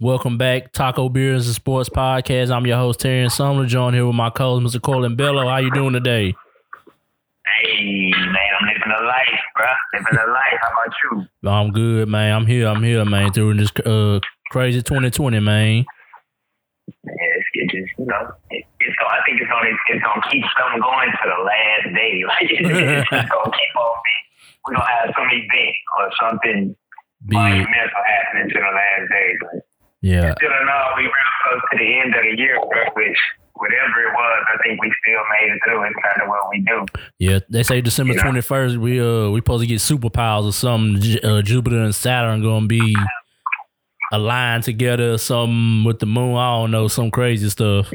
Welcome back, Taco Beers and Sports Podcast. I'm your host Terry Sumner, joined here with my co-host Mr. Colin Bello. How you doing today? Hey man, I'm living a life, bro. Living a life. How about you? I'm good, man. I'm here. I'm here, man. Through this uh, crazy 2020, man. Yeah, it's, it just you know, it, it's I think it's only it's gonna keep something going to the last day. Like it's gonna keep on. We're gonna have some event or something monumental happening to the last day. But Yeah. still in all, we real close to the end of the year. Which whatever it was, I think we still made it through. It's kind of what we do. Yeah, they say December twenty first. We uh we supposed to get superpowers or something. Uh, Jupiter and Saturn gonna be aligned together. or Something with the moon. I don't know. Some crazy stuff.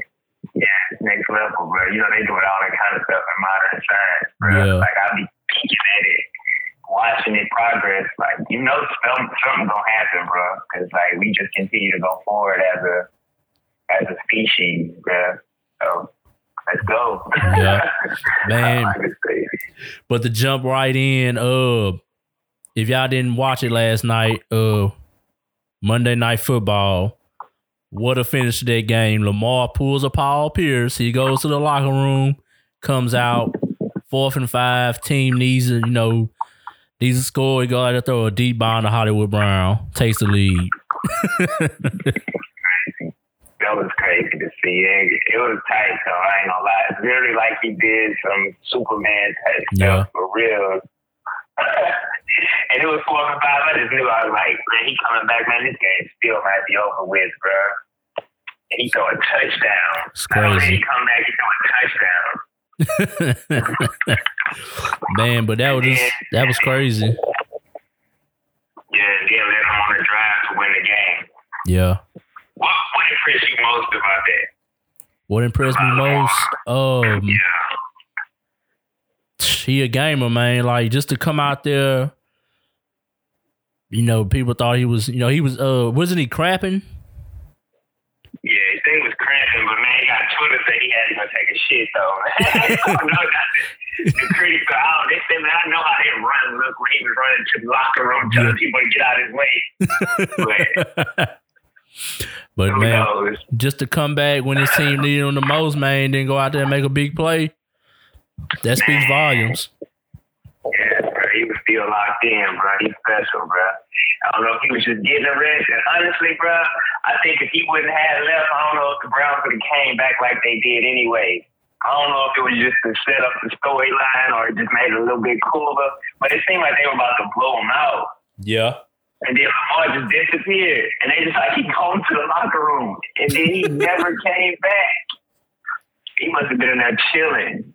Yeah, next level, bro. You know, they do all that kind of stuff in modern science, bro. Yeah. Like, I be peeking at it, watching it progress. Like, you know, something, something gonna happen, bro. Because, like, we just continue to go forward as a as a species, bro. So, let's go. Yeah. Man. I just say, But to jump right in, uh, if y'all didn't watch it last night, uh, Monday Night Football, what a finish to that game. Lamar pulls a Paul Pierce. He goes to the locker room, comes out, fourth and five. Team needs to, you know, needs a score. He go out to throw a deep bomb to Hollywood Brown. Takes the lead. that was crazy to see. It, it was tight, though. I ain't gonna lie. It's really like he did some Superman type Yeah. stuff for real. and it was four and five. I just knew I was like, man, he coming back, man. This game still might be over with, bro. And he throw a touchdown. It's crazy. He come back, he throw a touchdown. Man, but that was just that was crazy. Yeah, yeah, let him on the drive to win the game. Yeah. What what impressed you most about that? What impressed me most? Um Yeah. he a gamer, man. Like just to come out there, you know, people thought he was, you know, he was, uh, wasn't he crapping? Yeah, his thing was cramping, but man, he got Twitter say take a shit though. I don't know that the critics are out. They said, man, I know how they run look when he was running to the locker room telling people to get out his way. but Who man, knows? just to come back when his team needed him the most, man, then go out there and make a big play. That speaks volumes. Yeah, bro, he was still locked in, bro. He's special, bro. I don't know if he was just getting a rest. And honestly, bro, I think if he wouldn't have left, I don't know if the Browns would have came back like they did anyway. I don't know if it was just to set up the storyline or it just made it a little bit cooler. But it seemed like they were about to blow him out. Yeah. And then Lamar just disappeared. And they just like he going to the locker room. And then he never came back. He must have been in there chilling.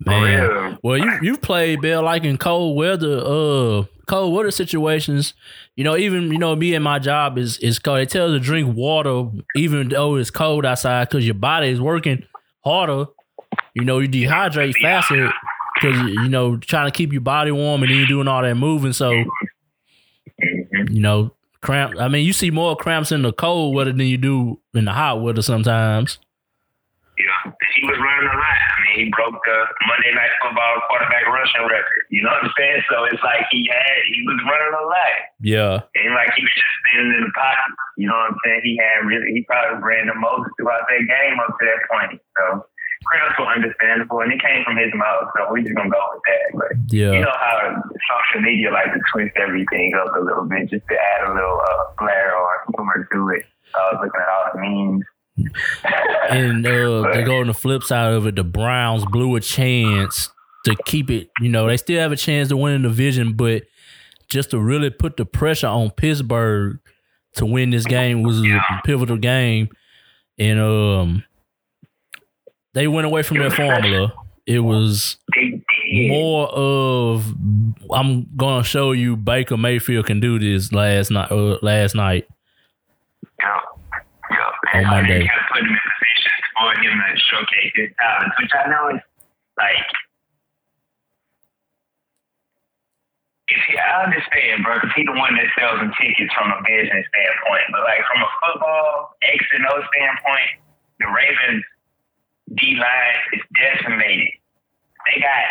Man. real. Well, you you played Bill like in cold weather, uh, cold weather situations. You know, even you know, me and my job is is cold. It tells you to drink water even though it's cold outside because your body is working harder. You know, you dehydrate faster because you know trying to keep your body warm and then you're doing all that moving. So you know, cramp. I mean, you see more cramps in the cold weather than you do in the hot weather sometimes. Yeah, he was running a lot. I mean, he broke the Monday Night Football quarterback rushing record. You know what I'm saying? So it's like he had, he was running a lot. Yeah. And like he was just standing in the pocket. You know what I'm saying? He had really, he probably ran the most throughout that game up to that point. So were understandable, and it came from his mouth. So we're just gonna go with that. But you know how social media like to twist everything up a little bit just to add a little uh, flair or humor to it. I was looking at all the memes. And uh, to go on the flip side of it, the Browns blew a chance to keep it. You know, they still have a chance to win the division, but just to really put the pressure on Pittsburgh to win this game was a pivotal game, and um, they went away from their formula. It was more of I'm gonna show you Baker Mayfield can do this last night. Uh, last night, Yeah. Yeah. On Monday. Kept putting him in positions for him to uh, showcase his talents, which I know is like. He, I understand, bro, because he's the one that sells them tickets from a business standpoint. But like from a football X and O standpoint, the Ravens D line is decimated. They got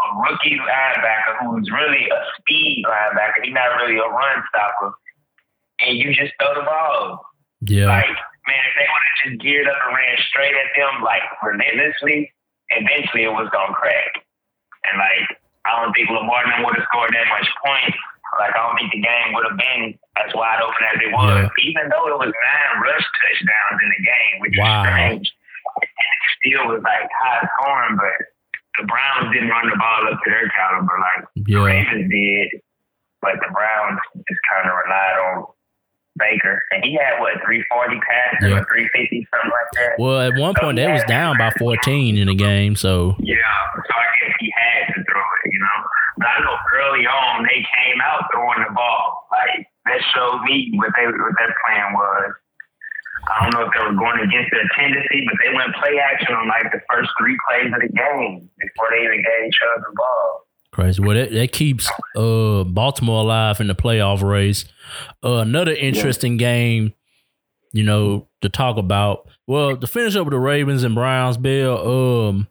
a rookie linebacker who's really a speed linebacker. He's not really a run stopper. and you just throw the ball. Yeah. Like, man, if they would have just geared up and ran straight at them like relentlessly, eventually it was gonna crack. And like, I don't think Lamar would have scored that much points. Like, I don't think the game would have been as wide open as it was, yeah. even though it was nine rush touchdowns in the game, which wow. was strange. And it still was like high scoring, but the Browns didn't run the ball up to their caliber like yeah. the Ravens did. But the Browns just kind of relied on Baker, and he had what three forty passes yeah. or three fifty something like that. Well, at one point they was down by fourteen in the game, so yeah. So I guess he had to throw it, you know. But I know early on they came out throwing the ball. Like that showed me what they what their plan was. I don't know if they were going against their tendency, but they went play action on like the first three plays of the game before they even gave each other the ball. Crazy. Well, that, that keeps uh, Baltimore alive in the playoff race. Uh, another interesting yeah. game, you know, to talk about. Well, to finish up with the Ravens and Browns, Bill. Um,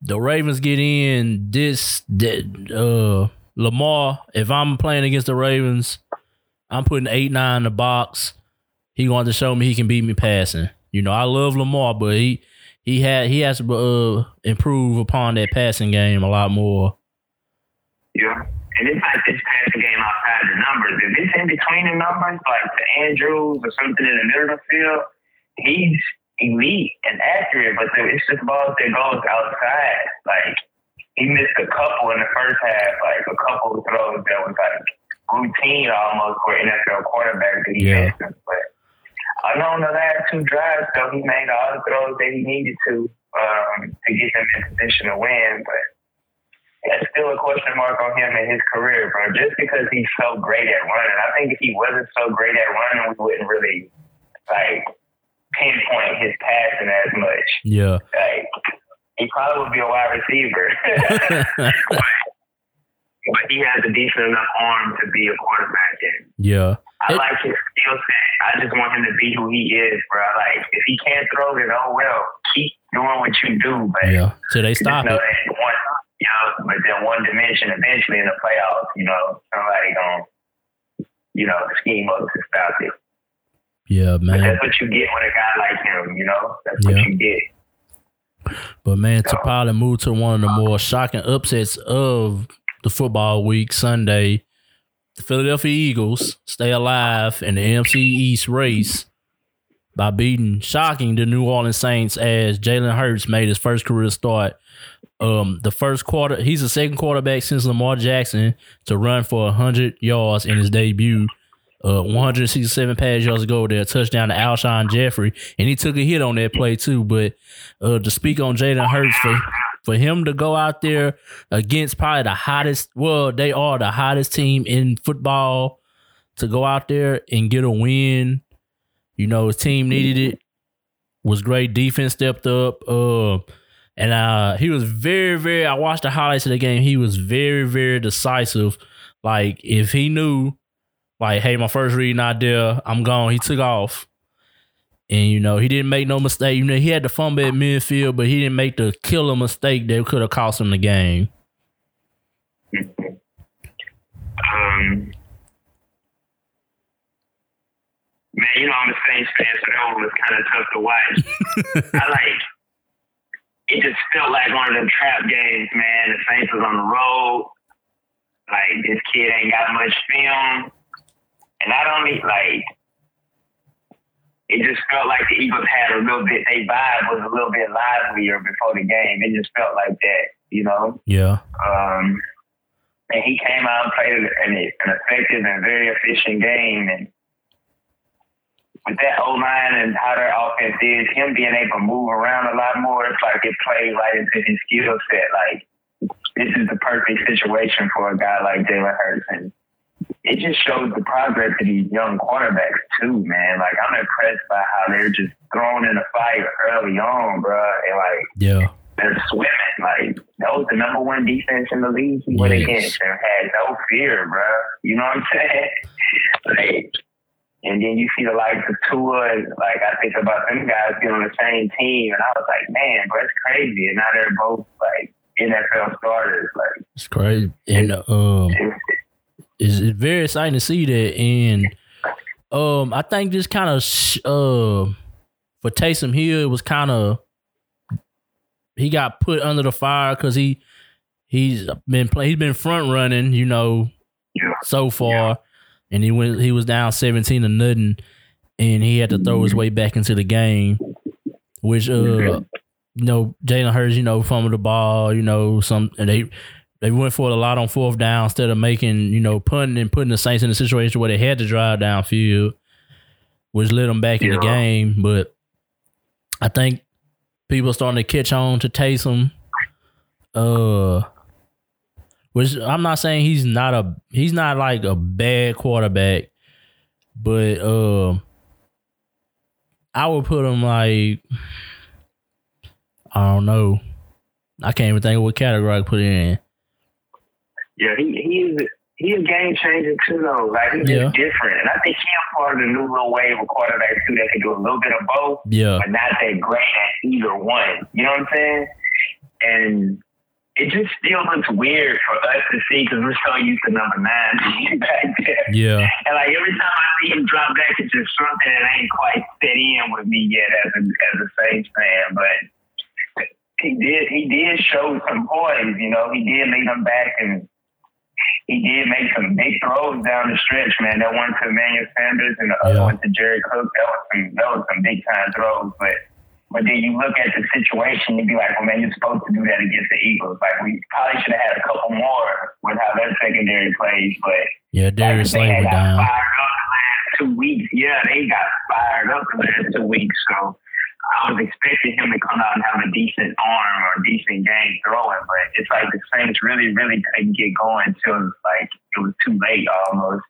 the Ravens get in this. That, uh, Lamar. If I'm playing against the Ravens, I'm putting eight nine in the box. He wanted to show me he can beat me passing. You know, I love Lamar, but he he had he has to uh, improve upon that passing game a lot more. Yeah. And it's like this passing game outside the numbers. If it's in between the numbers, like the Andrews or something in the middle of the field, he's elite and accurate, but it's just balls that goes outside. Like he missed a couple in the first half, like a couple of throws that was like routine almost for NFL quarterback that he yeah. But I know in the last two drives, though, he made all the throws that he needed to um, to get them in position to win. But that's still a question mark on him in his career, bro. Just because he's so great at running, I think if he wasn't so great at running, we wouldn't really like pinpoint his passing as much. Yeah, like he probably would be a wide receiver, but, he has a decent enough arm to be a quarterback. And yeah, I it, like his skill set. I just want him to be who he is, bro. Like if he can't throw it, oh well, keep doing what you do, but yeah, they stop it. One, but then one dimension eventually in the playoffs, you know, somebody gonna, you know, scheme up to stop it. Yeah, man. But that's what you get with a guy like him, you know. That's yeah. what you get. But man, so, to probably move to one of the more shocking upsets of the football week Sunday, the Philadelphia Eagles stay alive in the NFC East race by beating shocking the New Orleans Saints as Jalen Hurts made his first career start um the first quarter. He's the second quarterback since Lamar Jackson to run for hundred yards in his debut. Uh, 167 pass yards ago, there a touchdown to Alshon Jeffery, and he took a hit on that play too. But uh, to speak on Jalen Hurts for for him to go out there against probably the hottest, well, they are the hottest team in football, to go out there and get a win. You know, his team needed it. Was great defense stepped up. Uh, and uh, he was very, very. I watched the highlights of the game. He was very, very decisive. Like if he knew, like, hey, my first read not there, I'm gone. He took off, and you know he didn't make no mistake. You know he had the fumble at midfield, but he didn't make the killer mistake that could have cost him the game. Um, man, you know I'm a Saints fan, so that one was kind of tough to watch. I like it just felt like one of them trap games, man. The Saints was on the road. Like this kid ain't got much film, and not only like it just felt like the Eagles had a little bit. Their vibe was a little bit livelier before the game. It just felt like that, you know. Yeah. Um, and he came out and played an, an effective and very efficient game, and with that O line and how their offense is, him being able to move around a lot more, it's like it played right into his skill set. Like this is the perfect situation for a guy like Jalen Hurts, and it just shows the progress of these young quarterbacks too, man. Like I'm impressed by how they're just thrown in the fight early on, bro, and like yeah. They're swimming. Like that was the number one defense in the league he went yes. against and had no fear, bro. You know what I'm saying? like and then you see the likes of Tua, and like I think about them guys being on the same team, and I was like, man, bro, it's crazy. And now they're both like NFL starters. Like it's crazy, and um, it's, it's very exciting to see that. And Um, I think just kind of sh- uh for Taysom Hill, it was kind of he got put under the fire because he he's been play, he's been front running, you know, Yeah. so far, and he went he was down seventeen to nothing, and he had to throw his way back into the game, which uh, you know, Jalen Hurts, you know, fumbled the ball, you know, some and they they went for it a lot on fourth down instead of making you know punting and putting the Saints in a situation where they had to drive downfield, which led them back in the game. But I think people starting to catch on to Taysom. Uh, which I'm not saying he's not a he's not like a bad quarterback, but uh, I would put him like I don't know. I can't even think of what category I could put it in. Yeah, he he's he's a game changer too though. Like he's Yeah. different. And I think he's part of the new little wave of quarterbacks too that can do a little bit of both, Yeah, but not that great at either one. You know what I'm saying? And it just still looks weird for us to see because we're so used to number nine back there. yeah, And like every time I see him drop back, it's just something that ain't quite set in with me yet as a as a Saints fan. But he did he did show some poise, you know. He did lead them back and he did make some big throws down the stretch, man. That one to Emmanuel Sanders and the other Yeah. one to Jared Cook. That was some that was some big time throws. But but then you look at the situation, you'd be like, well, man, you're supposed to do that against the Eagles. Like we probably should have had a couple more with how their secondary plays, but yeah. Darius they Slay had was got down. fired up the last two weeks. Yeah, they got fired up the last two weeks. So I was expecting him to come out and have a decent arm or a decent game throwing, but it's like the Saints really, really couldn't get going till like it was too late almost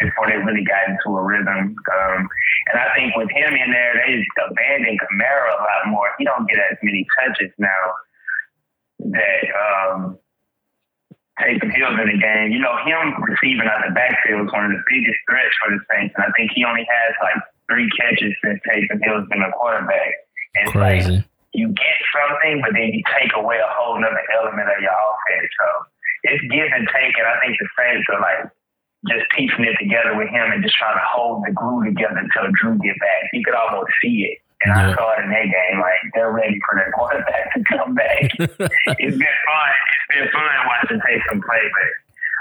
before they really got into a rhythm. Um, and I think with him in there, they just abandoned Kamara a lot more. He don't get as many touches now that um, Taysom Hill's in the game. You know, him receiving out the backfield is one of the biggest threats for the Saints, and I think he only has like three catches since Taysom Hill's been a quarterback. And it's like Crazy. you get something, but then you take away a whole other element of your offense. So it's give and take, and I think the Saints are like just piecing it together with him and just trying to hold the glue together until Drew get back. You could almost see it. And Yeah. I saw it in that game. Like they're ready for their quarterback to come back. it's been fun. It's been fun watching Taysom play, but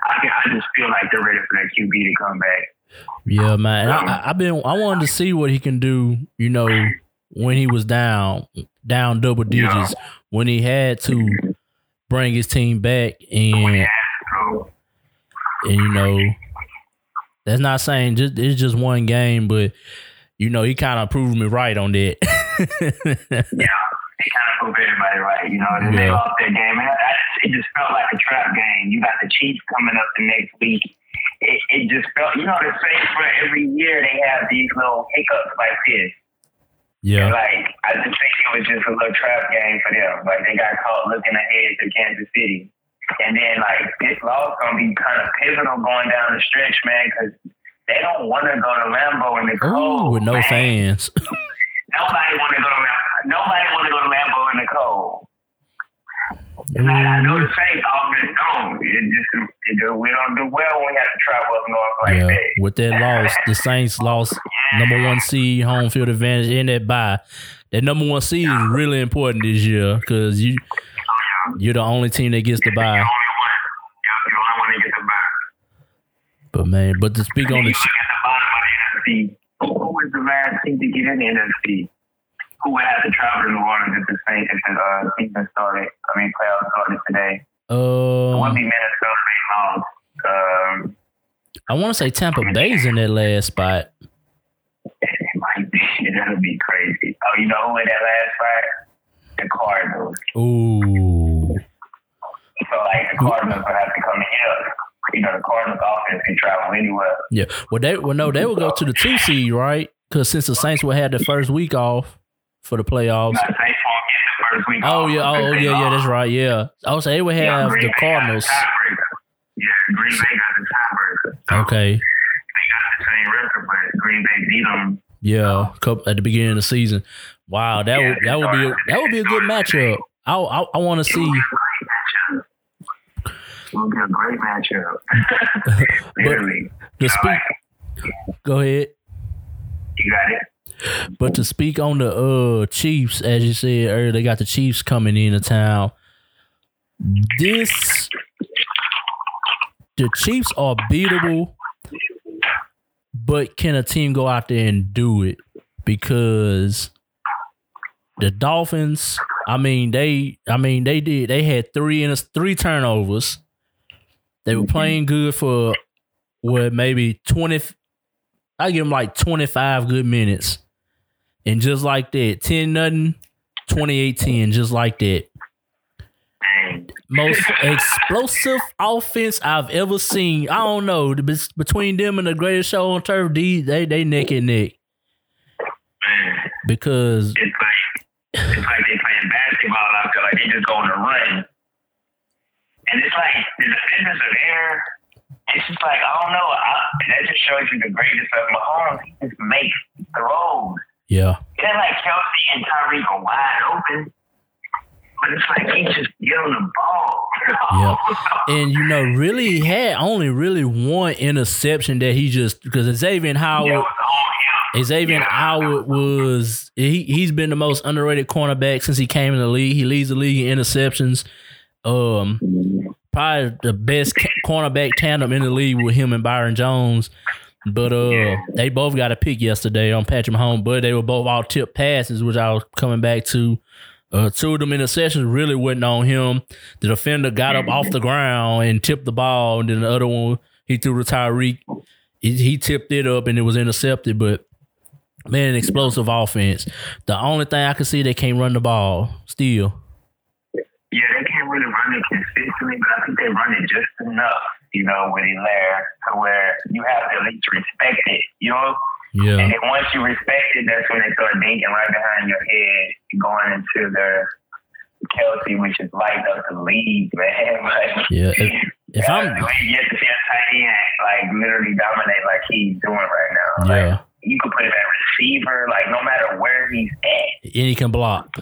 I, I just feel like they're ready for their QB to come back. Yeah, man. I, I, I've been. I wanted to see what he can do. You know, when he was down, down double digits, when he had to bring his team back, and and you know, that's not saying just it's just one game, but you know, he kind of proved me right on that. Yeah, he kind of proved everybody right. You know, they Yeah. lost their game, and I, it just felt like a trap game. You got the Chiefs coming up the next week. It, it just felt, you know, the same for every year they have these little hiccups like this. yeah, Like I just think it was just a little trap game for them. Like they got caught looking ahead to Kansas City, and then like this loss gonna be kind of pivotal going down the stretch, man, because they don't want to go to Lambeau in the cold Ooh, with no man. fans. Nobody want to go to Lambeau. Nobody want to go to Lambeau in the cold. And I, I know the Saints always don't. It just it, we don't do well when we have to travel up north like Yeah, that. with that loss, the Saints lost number one seed, home field advantage in that bye. That number one seed is really important this year because you you're the only team that gets the buy. bye. only one. The only one that gets the bye. But man, but to speak on the look the the NFC. Who was the last team to get in the NFC? Who have to travel to New Orleans if the Saints if the uh, season started? I mean, playoffs started today. It would um, be Minnesota. Um, I want to say Tampa Bay's in that last spot. it might be. That'll be crazy. Oh, you know who in that last spot? The Cardinals. Ooh, So like the Cardinals would have to come here. You know, the Cardinals offense can travel anywhere. yeah. Well, they well no, they will go to the two seed, right? Because since the Saints will have the first week off for the playoffs. Not Saints won't get the. Oh yeah, oh oh, yeah, yeah, that's right. Yeah, I would say they would Yeah, have Green the Cardinals. Yeah, Green Bay got the tiebreaker. So Okay, They got the same record, but Green Bay beat them. yeah, couple- at the beginning of the season. Wow, that Yeah, would that would be a, that would be a good matchup. I I, I want to see. be a great matchup. It will be a great matchup. Literally. You know, speak. Go ahead. You got it. But to speak on the uh Chiefs, as you said earlier, they got the Chiefs coming into town. This the Chiefs are beatable, but can a team go out there and do it? Because the Dolphins, I mean, they I mean they did they had three in three turnovers. They were mm-hmm. playing good for what maybe 20 I give them like 25 good minutes. And just like that, 10 nothing, 2018, just like that. Most explosive offense I've ever seen. I don't know. Between them and the greatest show on turf, they they, they neck and neck. Because it's like it's like they playing basketball out there, like they just going to run. And it's like the defenders are there. It's just like I don't know. I, that just shows you the greatness of Mahomes. He just makes throws. yeah. It's like Kelce and Tyreek are wide open, but it's like he just get on the ball. Yeah. And you know, really he had only really one interception that he just because Xavier Howard him. Xavier Howard was he he's been the most underrated cornerback since he came in the league. He leads the league in interceptions. Um, probably the best cornerback tandem in the league with him and Byron Jones. But uh, they both got a pick yesterday on Patrick Mahomes, but they were both all tip passes, which I was coming back to. Uh, two of them interceptions really wasn't on him. The defender got up off the ground and tipped the ball, and then the other one he threw to Tyreek. He, he tipped it up and it was intercepted, but man, explosive offense. The only thing I can see they can't run the ball still. Yeah, it consistently, but I think they run it just enough, you know, with Helaire to where you have to at least respect it, you know? Yeah, And then once you respect it, that's when they start dinking right behind your head, going into their Kelce, which is light up the league, man. Like, yeah. If, if I'm you get to see a tight end, like literally dominate like he's doing right now. Like, yeah, you could put him at receiver, like no matter where he's at, and he can block.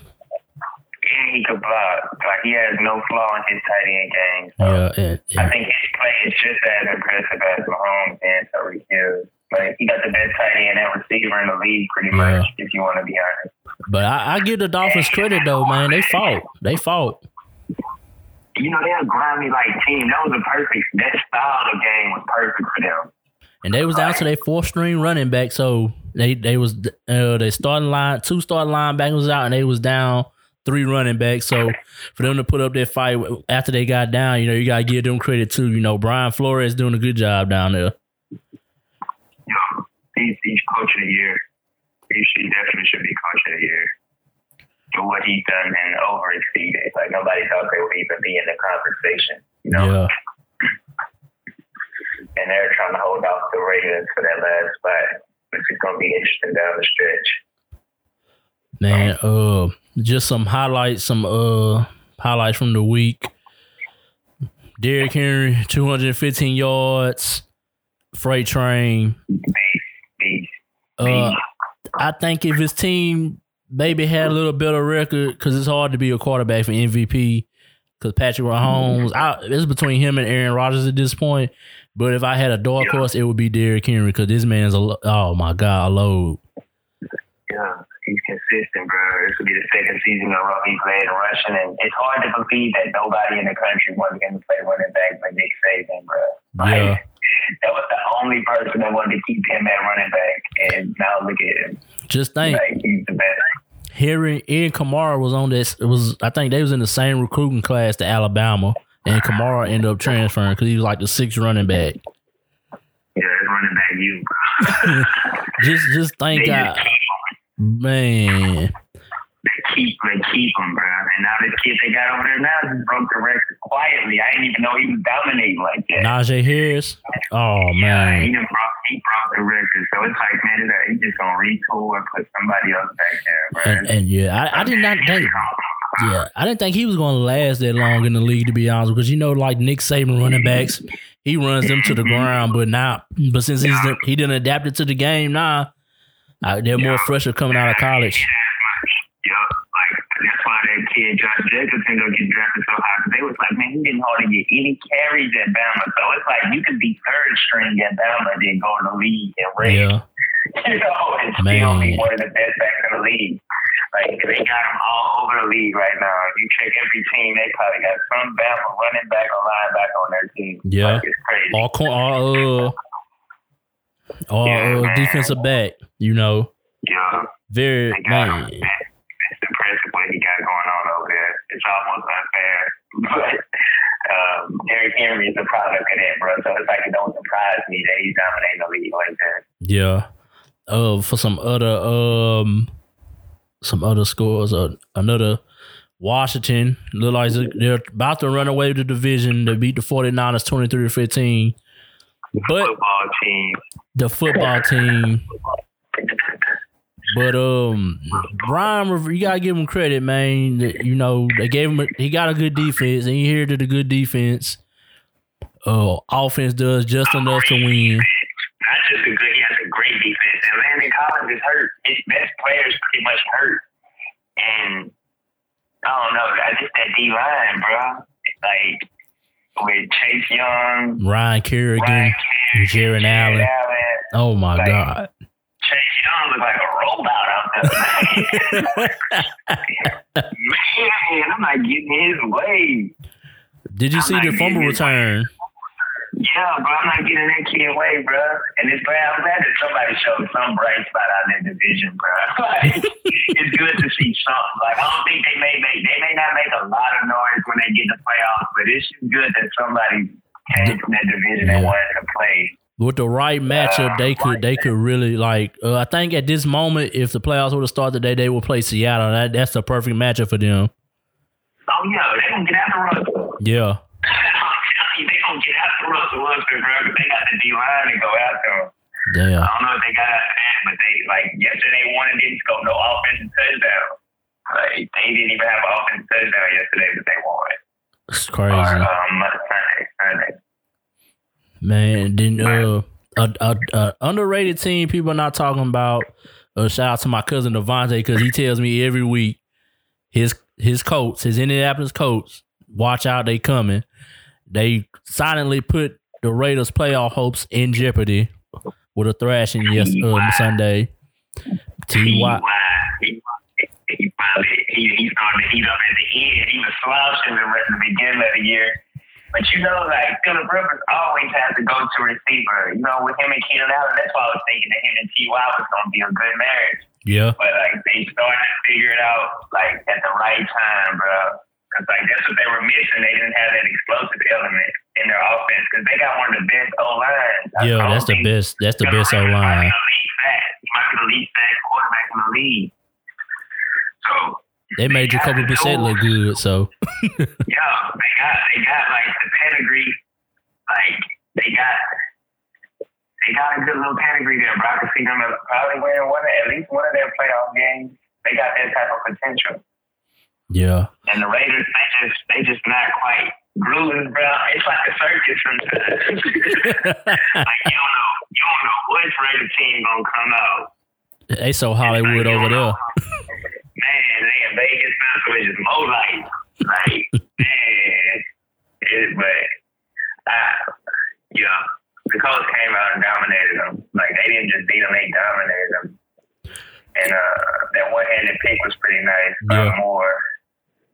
And he could block. Like he has no flaw in his tight end game. So Yeah, and, I think his play is just as impressive as Mahomes and Tyreek Hill. Like he got the best tight end and receiver in the league, pretty Yeah. much. If you want to be honest. but I, I give the Dolphins credit though, man. They fought. They fought. You know they're a grimy like team. That was a perfect. That style of game was perfect for them. And they was down to their fourth string running back, so they they was uh, they starting line two starting linebackers was out, and they was down three running backs. So for them to put up that fight after they got down, you know, you gotta give them credit too. You know, Brian Flores doing a good job down there. Know, he's, he's coach of the year. He, should, he definitely should be coach of the year. For what he's done and over exceeded. Like nobody thought they would even be in the conversation. You know. Yeah, and they're trying to hold off the Ravens for that last spot, which is going to be interesting down the stretch. man. Uh, just some highlights, some uh highlights from the week. Derrick Henry, two hundred and fifteen yards. Freight train. Uh, I think if his team maybe had a little better record, because it's hard to be a quarterback for MVP. Because Patrick Mahomes, I, it's between him and Aaron Rodgers at this point. But if I had a dark horse, it would be Derrick Henry because this man's a oh my god, a load. Yeah, he's consistent, bro. This will be the second season in a row in rushing, and it's hard to believe that nobody in the country wanted him to play running back but Nick Saban, bro. Like, Yeah, that was the only person that wanted to keep him at running back, and now look at him. just think Like he's the best. Harry and Kamara was on this. It was I think they was in the same recruiting class to Alabama, and Kamara ended up transferring because he was like the sixth running back. Yeah, running back you, bro. Just just think, just I, keep man. they keep they keep him, bro. And now this kid they got over there now just broke the record quietly. I didn't even know he was dominating like that. Najee Harris. Oh Yeah, he man. done brought he brought the record. So it's like, man, he just gonna retool and put somebody else back there, bro. And, and yeah, I, I did not think yeah, I didn't think he was gonna last that long in the league to be honest, because you know, like Nick Saban running backs, he runs them to the ground, but now but since he's he didn't adapt it to the game now, uh, they're more fresher coming out of college. Yup, like that's why that kid Josh Jacobson gonna get drafted so high. they was like, man, he didn't hardly get any carries at Bama. So it's like you could be third string at Bama and then go in the league and raise. Yeah. you know, and still be one of the best backs in the league. Like they got them all over the league right now. You check every team, they probably got some Bama running back or linebacker on their team. Yeah. like, it's crazy. All all uh, all Yeah, uh, defensive back. You know, yeah, very man. him. It's impressive what he got going on over there. It's almost unfair, but. Um, Derrick Henry is a product of that, bro. So it's like it don't surprise me that he's dominating the league like that. Yeah. Uh, for some other um, some other scores. Uh, another Washington look like they're about to run away with the division. They beat the 49ers 23 to 15. But Football team. The football team. But um, Brian, you gotta give him credit, man. You know they gave him. A, he got a good defense, and you hear that the good defense, uh, offense does just enough to win. not just a good, he has a great defense. And Landon Collins is hurt. His best players pretty much hurt. And I don't know, I just that D line, bro. Like with Chase Young, Ryan Kerrigan, Ryan Kerrigan, Jaron Allen. Oh my Like, God! Chase Young look like a robot out there. Man, I'm not getting his way. Did you see the fumble return? Yeah, bro, I'm not getting that kid away, bro. And it's glad I'm glad that somebody showed some bright spot out in that division, bro. like, it's good to see something. Like I don't think they may make they may not make a lot of noise when they get in the playoffs, but it's just good that somebody came from that division and wanted to play. With the right matchup, they could they could really like. Uh, I think at this moment, if the playoffs were to start today, they would play Seattle. That that's the perfect matchup for them. Oh yeah, they gonna get after Russell. Yeah, I'm telling you, they gonna get after Russell Wilson, bro. They got the D line to go after him. Yeah. I don't know if they got that, but they like yesterday one didn't go no offensive touchdown. Like they didn't even have an offensive touchdown yesterday, but they won. It's Or crazy. um, Sunday, Sunday. Man, then uh, a, a, a underrated team people are not talking about. Uh, shout out to my cousin Devontae because he tells me every week his his Colts, his Indianapolis Colts, watch out, they coming. They silently put the Raiders' playoff hopes in jeopardy with a thrashing yes uh, Sunday. Ty, He, he, finally he, he started to heat up at the end. He was rest of the beginning of the year. But you know, like Philip Rivers always has to go to receiver. You know, with him and Keenan Allen, that's why I was thinking that him and T.Y. was going to be a good marriage. yeah, But like they started to figure it out like at the right time, bro. Cause like that's what they were missing. They didn't have that explosive element in their offense because they got one of the best O lines. yeah, that's the best. That's the best O line. Might be the least fat. He might be the least fat quarterback in the league. So They made Jacoby Brissett look good. So yeah, they got they got like the pedigree. Like they got they got a good little pedigree there, bro. I can see them probably winning one of, at least one of their playoff games. They got that type of potential. yeah, And the Raiders, they just they just not quite grooving, bro. It's like a circus sometimes. like you don't know, you don't know which Raider team gonna come out. they so Hollywood over there. Man, they in Vegas now, so it's just more like, like, man. It, but, uh, yeah, the Colts came out and dominated them. Like, they didn't just beat them, they dominated them. And uh, that one-handed pick was pretty nice. Yeah. Uh, more,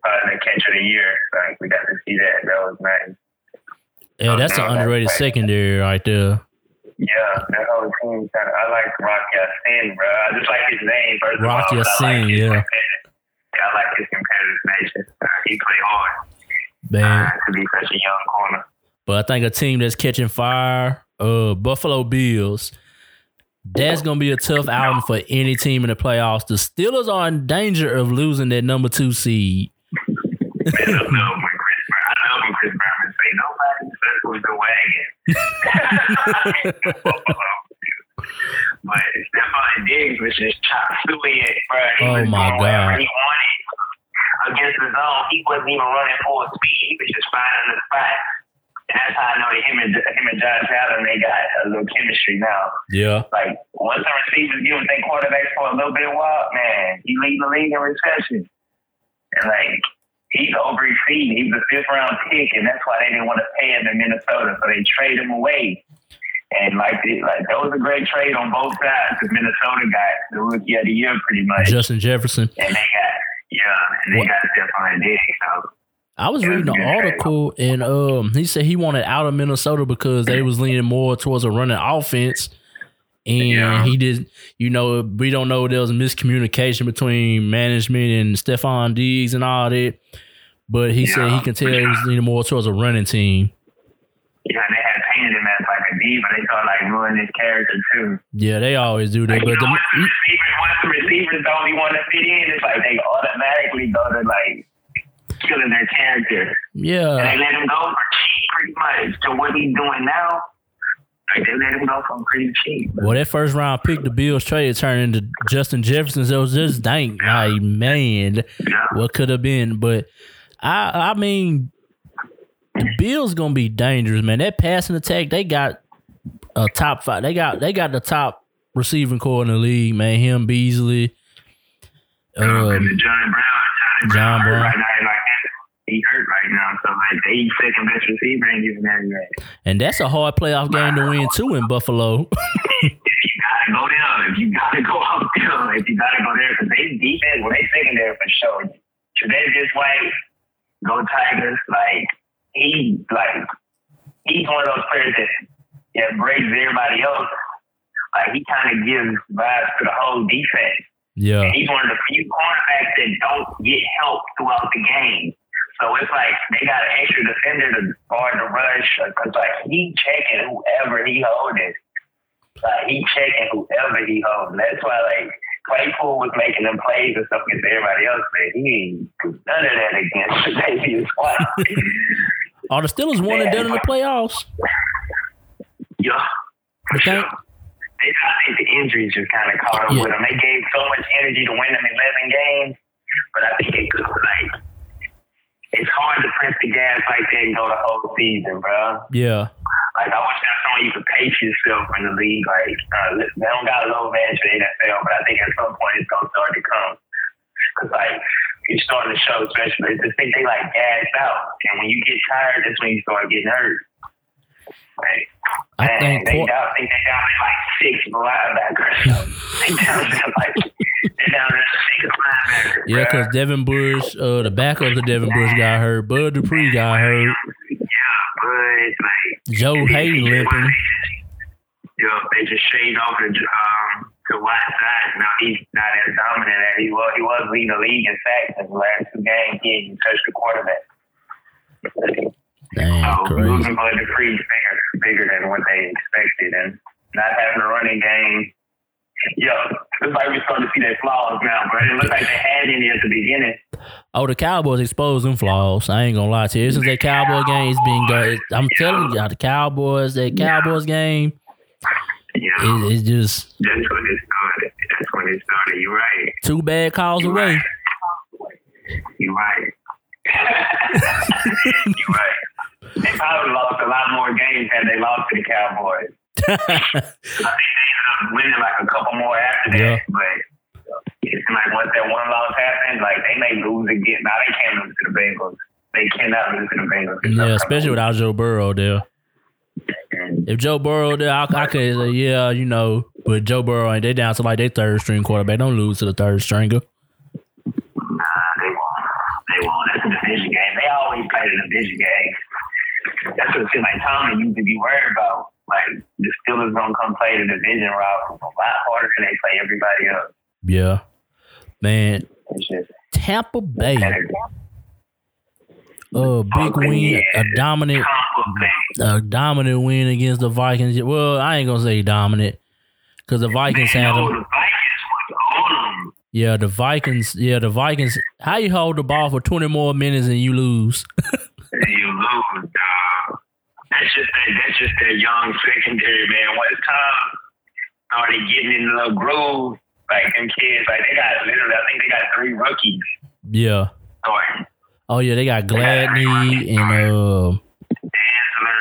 uh, the catch of the year. Like, we got to see that. That was nice. Yeah, that's an underrated secondary right there. Yeah, that whole team kind of. I like Rock Ya-Sin, bro. I just like his name. First Rock of all, Ya-Sin, like yeah, I like his competitive nature. Uh, he play hard Man, uh, to be such a young corner. But I think a team that's catching fire, uh, Buffalo Bills. That's gonna be a tough outing for any team in the playoffs. The Steelers are in danger of losing that number two seed. I love when Chris Brown. I love when Chris Brown would say nobody circles the wagon. but Stefon Diggs was just chop suey it, bro. He Oh, my God. He wanted against the zone. He wasn't even running full speed. He was just finding the spot. And that's how I know that him and him and Josh Allen they got a little chemistry now. Yeah, Like once the receivers get with their quarterbacks for a little bit of while, man, he lead the league in reception. And like he's overexceeding. He's a fifth round pick, and that's why they didn't want to pay him in Minnesota, so they trade him away. And like, like that was a great trade on both sides. The Minnesota got the rookie of the year pretty much, Justin Jefferson. and they got yeah, and they What- got Stefon Diggs. So I was Yeah, reading an article and um he said he wanted out of Minnesota because they was leaning more towards a running offense. And Yeah. he did you know, we don't know if there was miscommunication between management and Stefon Diggs and all that. But he said he can tell he was leaning more towards a running team. yeah, and they had painted him as like a D, but they thought like ruin his character too. Yeah, they always do that. Like, you But know, once the the, receivers, the receivers don't even want to fit in, it's like they automatically go to like killing their character. Yeah. And they let him go for cheap, pretty much. So what he's doing now, like they let him go for pretty cheap. well, that first round pick, the Bills trade turned into Justin Jefferson. So it was just dang, like man, Yeah. what could have been. But I I mean the Bills gonna be dangerous, man. That passing attack, they got a top five. They got they got the top receiving core in the league, man. Him Beasley. Um, John Brown, John, John Brown, right now, like he hurt right now. So like they second best receiver ain't there yet. and that's a hard playoff game to win too in Buffalo. If you gotta go down, if you gotta go out there, if you gotta go there, because they defense, well, they secondary for sure. Tre'Davious White, go Tigers. Like he, like he's one of those players that that breaks everybody else. Like he kind of gives vibes to the whole defense. yeah, And he's one of the few cornerbacks that don't get help throughout the game. So it's like they got an extra defender to guard the rush because like he checking whoever he holding. Like he checking whoever he holding. That's why like Claypool was making them plays and stuff against everybody else, but he ain't do none of that against Davies White. are the Steelers one and done in the playoffs? yeah. For Okay. sure. They, I think the injuries just kind of caught up Yeah. with them. They gave so much energy to win them 11 games, but I think they could, like, it's hard to press the gas like that and go the whole season, bro. Yeah, Like, I wish that's someone you could pace yourself in the league. Like, uh, they don't got a low advantage for the NFL, but I think at some point it's going to start to come. Because, like, you're starting to show, especially, I think they, like, gassed out. And when you get tired, that's when you start getting hurt. Like, I Man, think they Qu- down, I think they down like six linebackers. they down to like they down to six linebackers. yeah, because. Devin Bush, uh, the backup to Devin Bush got hurt. Bud Dupree got hurt. yeah, but like Joe Haden limping. Yeah, they just shaved off the um the wide side. Now he's not as dominant as he was. He was leading the league in sacks in the last two games. He didn't touch the quarterback. Dang, So crazy. losing Bud Dupree is bigger, than what they expected, and not having a running game. Yo, looks like we're starting to see their flaws now, but it looks like they had any at the beginning. Oh, the Cowboys exposed them flaws. I ain't gonna lie to you. Since that Cowboy game, it's been good. I'm telling y'all, the Cowboys, that Cowboys game, Yeah, it, it's just that's when it started. That's when it started. You're right. two bad calls You're away. right. You're right. You're right. Had they lost to the Cowboys. I think they ended up winning like a couple more after that, Yeah. but it's like once that one loss happened, like they may lose again. Now they can't lose to the Bengals. They cannot lose to the Bengals. yeah, especially without Joe Burrow there. If Joe Burrow there, I, I could say, yeah, you know, but Joe Burrow ain't they down to like their third string quarterback. Don't lose to the third stringer. Nah, they won't. They won't. That's a division game. They always play the division game. That's what it seems like Tommy used to be worried about. Like the Steelers gonna come play the division route a lot harder than they play everybody else. Yeah, man. Just Tampa Bay, uh, big win, a dominant, a dominant win against the Vikings. Well, I ain't gonna say dominant because the Vikings had them. the Vikings was on them. Yeah, the Vikings. Yeah, the Vikings. How you hold the ball for twenty more minutes and you lose? You lose, dog. That's just that. That's just that young secondary man. Once Tom started getting in the little groove, like them kids, like they got literally, I think they got three rookies yeah. starting. Oh yeah, they got Gladney and uh Dantzler,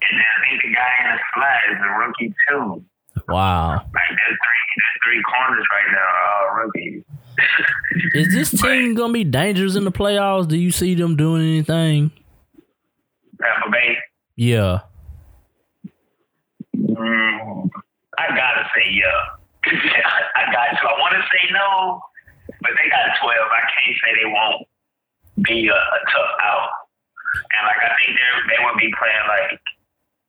and then I think the guy in the slot is a rookie too. wow. Like there's three, there's three corners right now, all rookies. Is this team gonna be dangerous in the playoffs? Do you see them doing anything? Tampa Bay. Yeah. Mm, I gotta say yeah. I, I got to. I want to say no, but they got 12. I can't say they won't be a, a tough out. And like I think they they will be playing like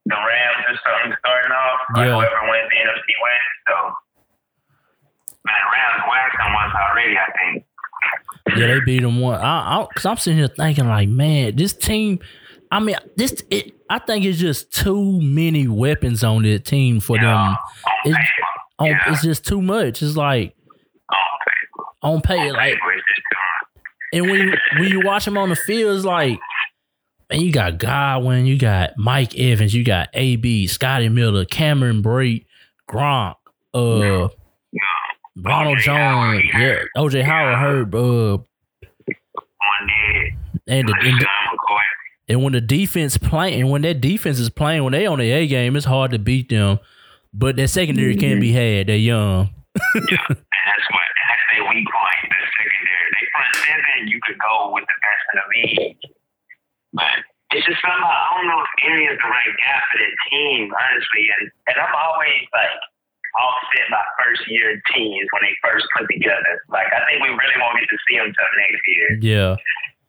the Rams or something starting off. Like Yeah. whoever wins the NFC West. So man, Rams waxed them once already. I think. Yeah, they beat them one. I, I, cause I'm sitting here thinking like, man, this team. I mean, this. It, I think it's just too many weapons on the team for them. On It's, on, Yeah. it's just too much. It's like On paper. on paper, like, paper, it's just too much. and when you, when you watch them on the field, it's like, man, you got Godwin, you got Mike Evans, you got AB, Scotty Miller, Cameron Brate, Gronk, uh, Ronald O.J. Jones, yeah. OJ Howard hurt, uh, and the, and, McCoy. And when the defense playing, and when that defense is playing, when they on the A game, it's hard to beat them. But that secondary can't be had. They're young. And that's what that's their weak point, the secondary. They front seven, you could go with the best in the league. But it's just somehow I don't know if Erie is the right guy for the team, honestly. And and I'm always like offset by first year teams when they first put together. Like I think we really won't get to see them till next year. Yeah,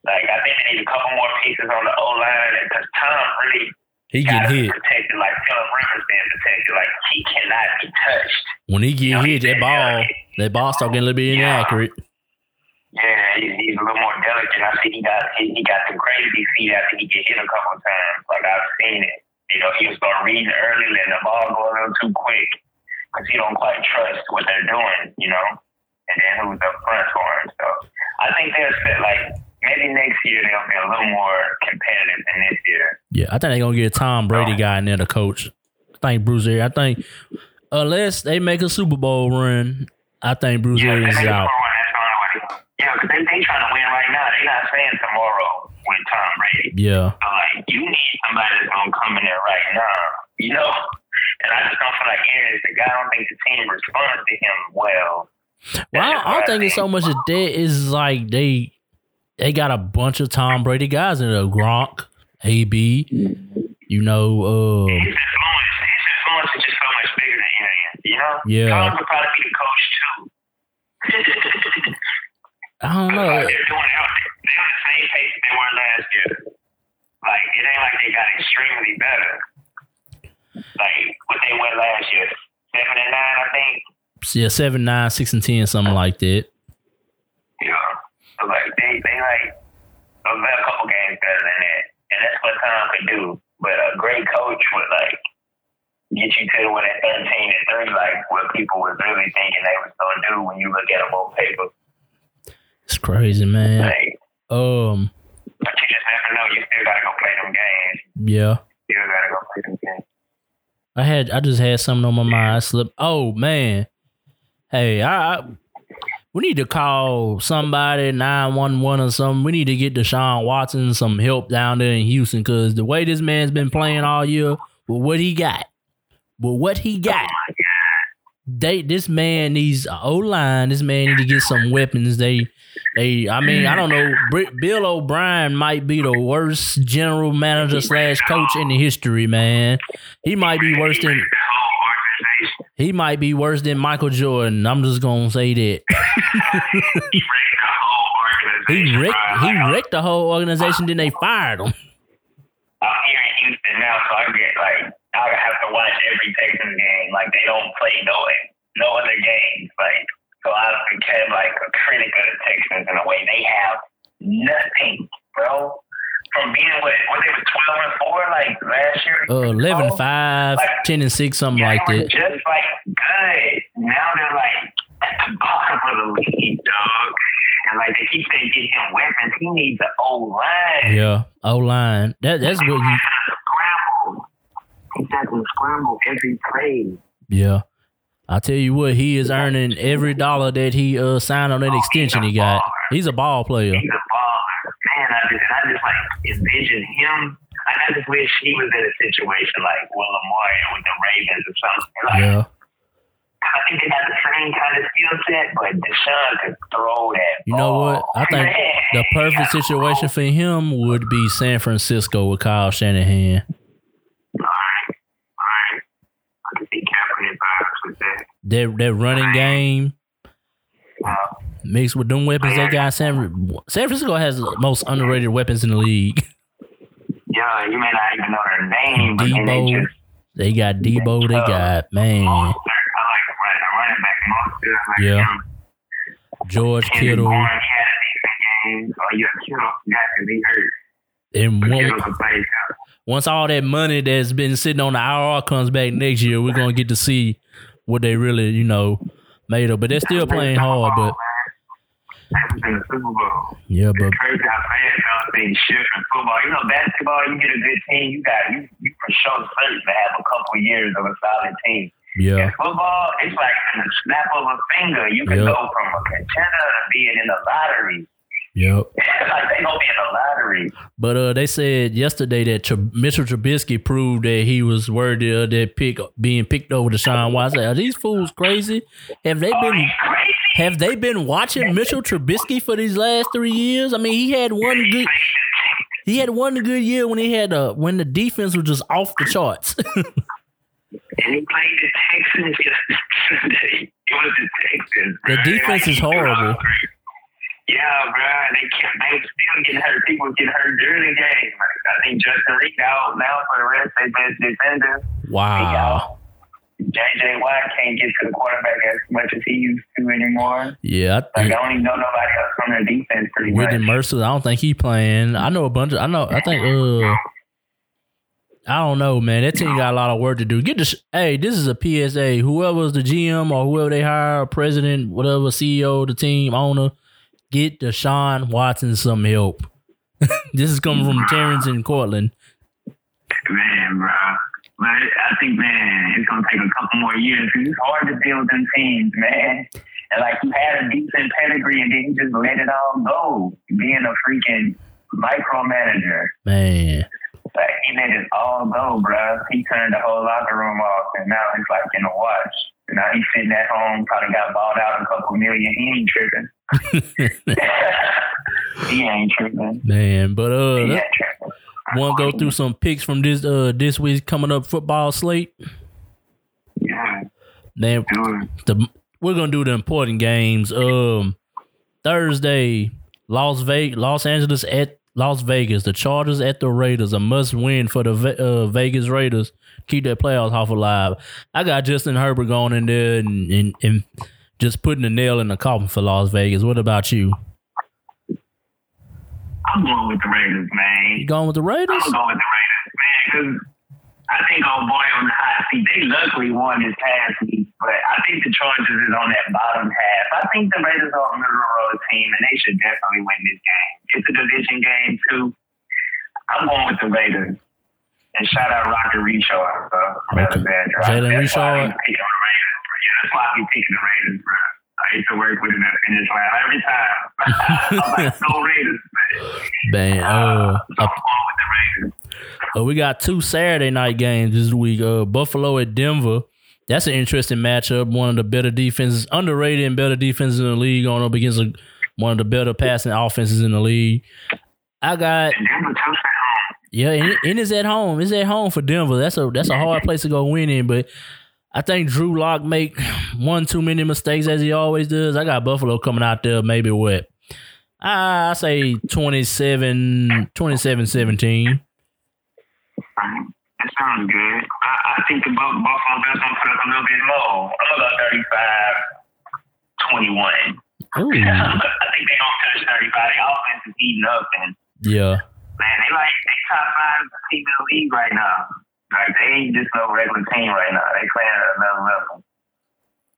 Like I think they need a couple more pieces on the O line because Tom really he got get hit. protected like Philip Rivers being protected. Like he cannot be touched. When he get hit, that ball, that ball start getting a little bit Yeah. inaccurate. Yeah, he's, he's a little more delicate. I see he got he, he got some crazy feet after he get hit a couple of times. Like I've seen it. You know, he was start reading early, letting the ball go a little too quick because he don't quite trust what they're doing. You know, and then who's up front for him. So I think they'll set like maybe next year they'll be a little more competitive than this year. Yeah, I think they're gonna get a Tom Brady guy in there to coach. I think Bruce Arians. I think unless they make a Super Bowl run, I think Bruce Yeah, Arians is out. that's the only way. Yeah, because they they trying to win right now. They not saying tomorrow with Tom Brady. Yeah, So like you need somebody that's gonna come in there right now, you know. And I just don't feel like is the guy. I don't think the team responds to him well. well, I don't, I don't think it's so much as that. Is like they they got a bunch of Tom Brady guys in there. Gronk, AB, you know, uh, His influence, his influence is just so much bigger than Aaron. You know. Yeah. Tom could probably be the coach too. I don't know. Like, they're doing it. They're on the same pace they were last year. Like it ain't like they got extremely better. Like what they went last year, seven and nine, I think. Yeah, seven, nine, six, and ten, something like that. Yeah. So like they they like a couple games better than that. And that's what Tom could do. But a great coach would like get you to when at thirteen and three, like what people was really thinking they was gonna do when you look at them on paper. It's crazy, man. Like Um, but you just never know. You still gotta go play them games. yeah. You still gotta go play them games. I had I just had something on my mind. I slipped. Oh man, hey, I, I we need to call somebody nine one one or something. We need to get Deshaun Watson some help down there in Houston because the way this man's been playing all year, with what he got, with what he got, they this man needs an O line. This man need to get some weapons. They. They, I mean, I don't know. Bill O'Brien might be the worst general manager slash coach in the history, man. He might be worse than The whole organization. He might be worse than Michael Jordan. I'm just gonna say that. He wrecked the whole organization. He wrecked he wrecked the whole organization, then they fired him. Uh, I'm here in Houston now, so I get like I have to watch every Texans game. Like they don't play no no other games. Like so I became like a critic of the Texans in a way. They have nothing, bro. From being what what they were twelve and four like last year. Uh 11 bro. 5, 10 and 6, something Yeah, like were that. Just like good. Now they're like at the bottom of the league, dog. And like they keep saying get him weapons. He needs an O line. Yeah. O line. That that's what you scramble. He doesn't scramble every play. yeah. I tell you what, he is earning every dollar that he uh signed on that extension he got. He's a ball player. He's a baller. Man, I just I just like envision him. I, I just wish he was in a situation like Will Lamar with the Ravens or something. Like, Yeah. I think they got the same kind of skill set, but Deshaun could throw that. You know what? I think the perfect situation for him would be San Francisco with Kyle Shanahan. Alright, alright. I can see Kaepernick vibes with That that that running game Uh, mixed with them weapons they got. San, San Francisco has the most underrated weapons in the league. yeah, you may not even know their name, but they Debo, just they got Debo. They got man monster. Like the running, running back monster. Like Yeah. him. George Kittle Bourne, he had a decent game. Oh, yeah, Kittle got to be hurt. and one, Kittle could play. yeah. once all that money that's been sitting on the IR comes back next year, we're gonna get to see what they really you know made of. But they're still playing hard. But in the Super Bowl. yeah, but It's crazy how fast y'all things shift in football. You know, basketball, you get a good team, you got you, you for sure certain to have a couple years of a solid team. yeah, In football, it's like in the snap of a finger, you can Yep. go from a contender to being in the lottery. yep. like they gonna be in the lottery. But uh, they said yesterday that Tr- Mitchell Trubisky proved that he was worthy of that pick being picked over Deshaun Watson. Are these fools crazy? Have they Oh, been crazy. Have they been watching Mitchell Trubisky for these last three years? I mean, he had one good he had one good year when he had uh when the defense was just off the charts. And he played the Texans yesterday. It was the Texans. The defense is horrible. Yeah, bro. They kept they still getting hurt. People getting hurt during the game. Like, I think Justin Reid out now for the rest. They best defender. Wow. JJ Watt can't get to the quarterback as much as he used to anymore. Yeah, I Like I don't even know nobody else from their defense pretty Whitney much. Mercer, I don't think he playing. I know a bunch of I know I think uh I don't know, man. That team got a lot of work to do. Get the sh- hey, this is a PSA. Whoever's the GM or whoever they hire, president, whatever, CEO, the team owner, get Deshaun Watson some help. this is coming from Terrence in Cortland. Man, bro. But I think, man, it's gonna take a couple more years. 'cause It's hard to build them teams, man. And like you had a decent pedigree, and then you just let it all go, being a freaking micromanager. Man, Like he let it all go, bro. He turned the whole locker room off, and now it's like in a watch. Now he's sitting at home, probably got bought out a couple million. He ain't tripping. he ain't tripping. man. But uh, He ain't tripping. Want to go through some picks from this uh this week's coming up football slate. Yeah, Then the we're gonna do the important games. Um, Thursday, Las Vegas, Los Angeles at Las Vegas. The Chargers at the Raiders. A must win for the uh, Vegas Raiders. Keep their playoffs half alive. I got Justin Herbert going in there and, and and just putting the nail in the coffin for Las Vegas. What about you? I'm going with the Raiders, man. You going with the Raiders? I'm going with the Raiders, man, because I think old boy on the hot seat. They luckily won this past week, but I think the Chargers is on that bottom half. I think the Raiders are a middle road team, and they should definitely win this game. It's a division game too. I'm going with the Raiders. And shout out Rocket Richard, bro. Jalen That's Richard. be picking the Raiders. bro. Yeah, that's why I be picking the Raiders, bro. I used to work with him at Finish Line every time. I'm like, no Raiders, man. Uh, So with the Raiders. Uh, we got two Saturday night games this week. Uh, Buffalo at Denver. That's an interesting matchup. One of the better defenses, underrated and better defenses in the league, going up against a, one of the better passing offenses in the league. I got And Denver took that home. yeah, and, it- and it's at home. It's at home for Denver. That's a that's a hard place to go win in. But I think Drew Lock make one too many mistakes as he always does. I got Buffalo coming out there maybe what I say 27, 27 17. Right. That sounds good. I, I think the Buffalo Bills gonna put up a little bit low. I'm gonna 35 21. Ooh. I think they gonna touch 35. Their offense is eating up, and Yeah. man, they like they top five team in the league right now. Like they ain't just no regular team right now. They playing at another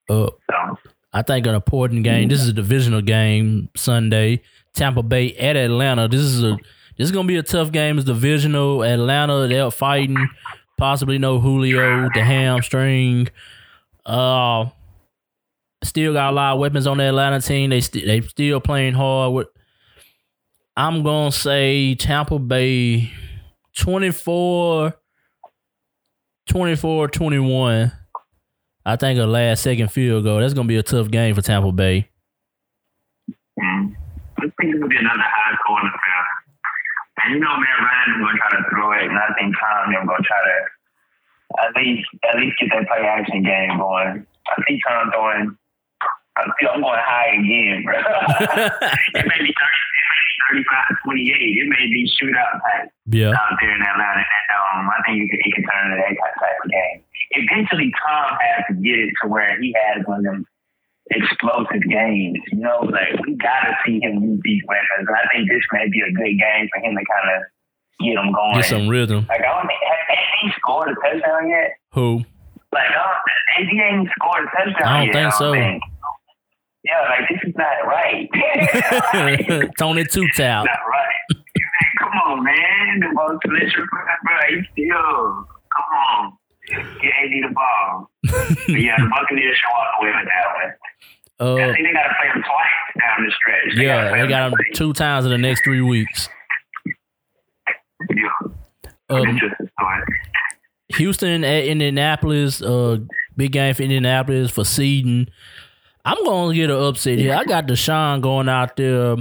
level. Uh, So I think an important game. This is a divisional game Sunday. Tampa Bay at Atlanta. This is a this is gonna be a tough game. It's divisional. Atlanta they're fighting. Possibly no Julio, the hamstring. Uh, still got a lot of weapons on the Atlanta team. They st- they still playing hard. With I'm gonna say Tampa Bay 24 24 21. I think a last second field goal. That's gonna be a tough game for Tampa Bay. mm, I think it's gonna be another high scoring affair. And you know, Matt Ryan is gonna try to throw it, and I think Tom them gonna try to at least at least get that play action game going. I see Tom throwing. I feel I'm going high again, bro. it may be 30, it may be 35 28. It may be shootout type yeah. out there in Atlanta. Um, I think it could, it could turn into that type of game. Eventually, Tom has to get it to where he has one of them explosive games. You know, like we gotta see him use these weapons. And I think this may be a good game for him to kind of get him going. Get some rhythm. Like I don't think has, has he scored a touchdown yet? Who? Like I don't, he ain't scored a touchdown yet. I don't yet. think so. Think. Yeah, like this is not right. Tony Two not right. Come on, man. The most electric, bro. He still. Come on. Get AD the ball. but yeah, the Buccaneers should walk away with that one. Uh, I think they got to play them twice down the stretch. They yeah, gotta they got them play two times in the next three weeks. Yeah. Um, Interesting story. Houston at Indianapolis, uh, big game for Indianapolis for seeding. I'm gonna get an upset here. I got Deshaun going out there.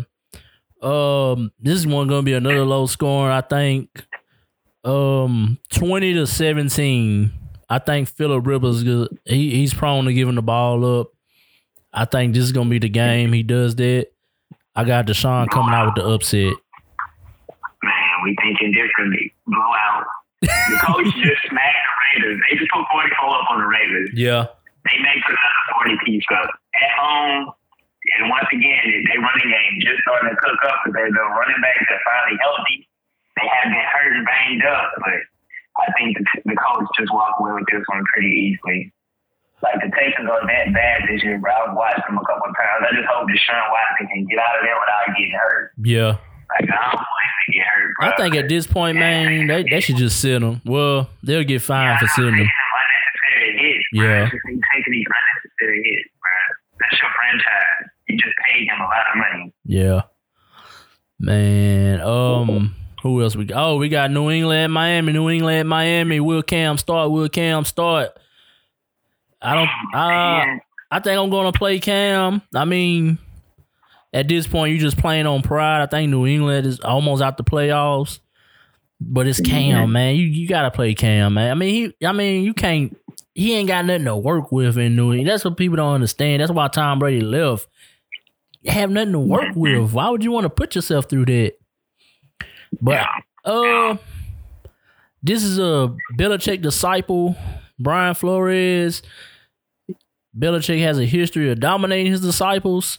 Um, this is one gonna be another low scoring. I think. Um, twenty to seventeen. I think Philip Rivers is good. He he's prone to giving the ball up. I think this is gonna be the game he does that. I got Deshaun coming out with the upset. Man, we thinking differently. Blowout. The Colts just smacked the Raiders. They just put 44 up on the Raiders. Yeah, They put another 40 piece up at home. And once again, they running game just starting to cook up because the running backs are finally healthy. They have been hurt and banged up, but I think the, the Colts just walked away with this one pretty easily. Like the Texans are that bad this year, bro. I've watched them a couple of times. I just hope Deshaun Watson can get out of there without getting hurt. yeah. Like I don't want him to get hurt, bro. I think at this point, man, they, they should just sit him. Well, they'll get fined for sitting him. Unnecessary hits. Yeah. Yeah. Just taking these unnecessary hits, bro. That's your franchise. You just paid him a lot of money. Yeah. Man, um, who else we got? Oh, we got New England, Miami, New England, Miami. Will Cam start? Will Cam start? I don't. Uh, I think I'm gonna play Cam. I mean, at this point, you're just playing on pride. I think New England is almost out the playoffs, but it's Cam, man. You you gotta play Cam, man. I mean, he. I mean, you can't. He ain't got nothing to work with in New England. That's what people don't understand. That's why Tom Brady left. Have nothing to work with. Why would you want to put yourself through that? But uh, this is a Belichick disciple, Brian Flores. Belichick has a history of dominating his disciples.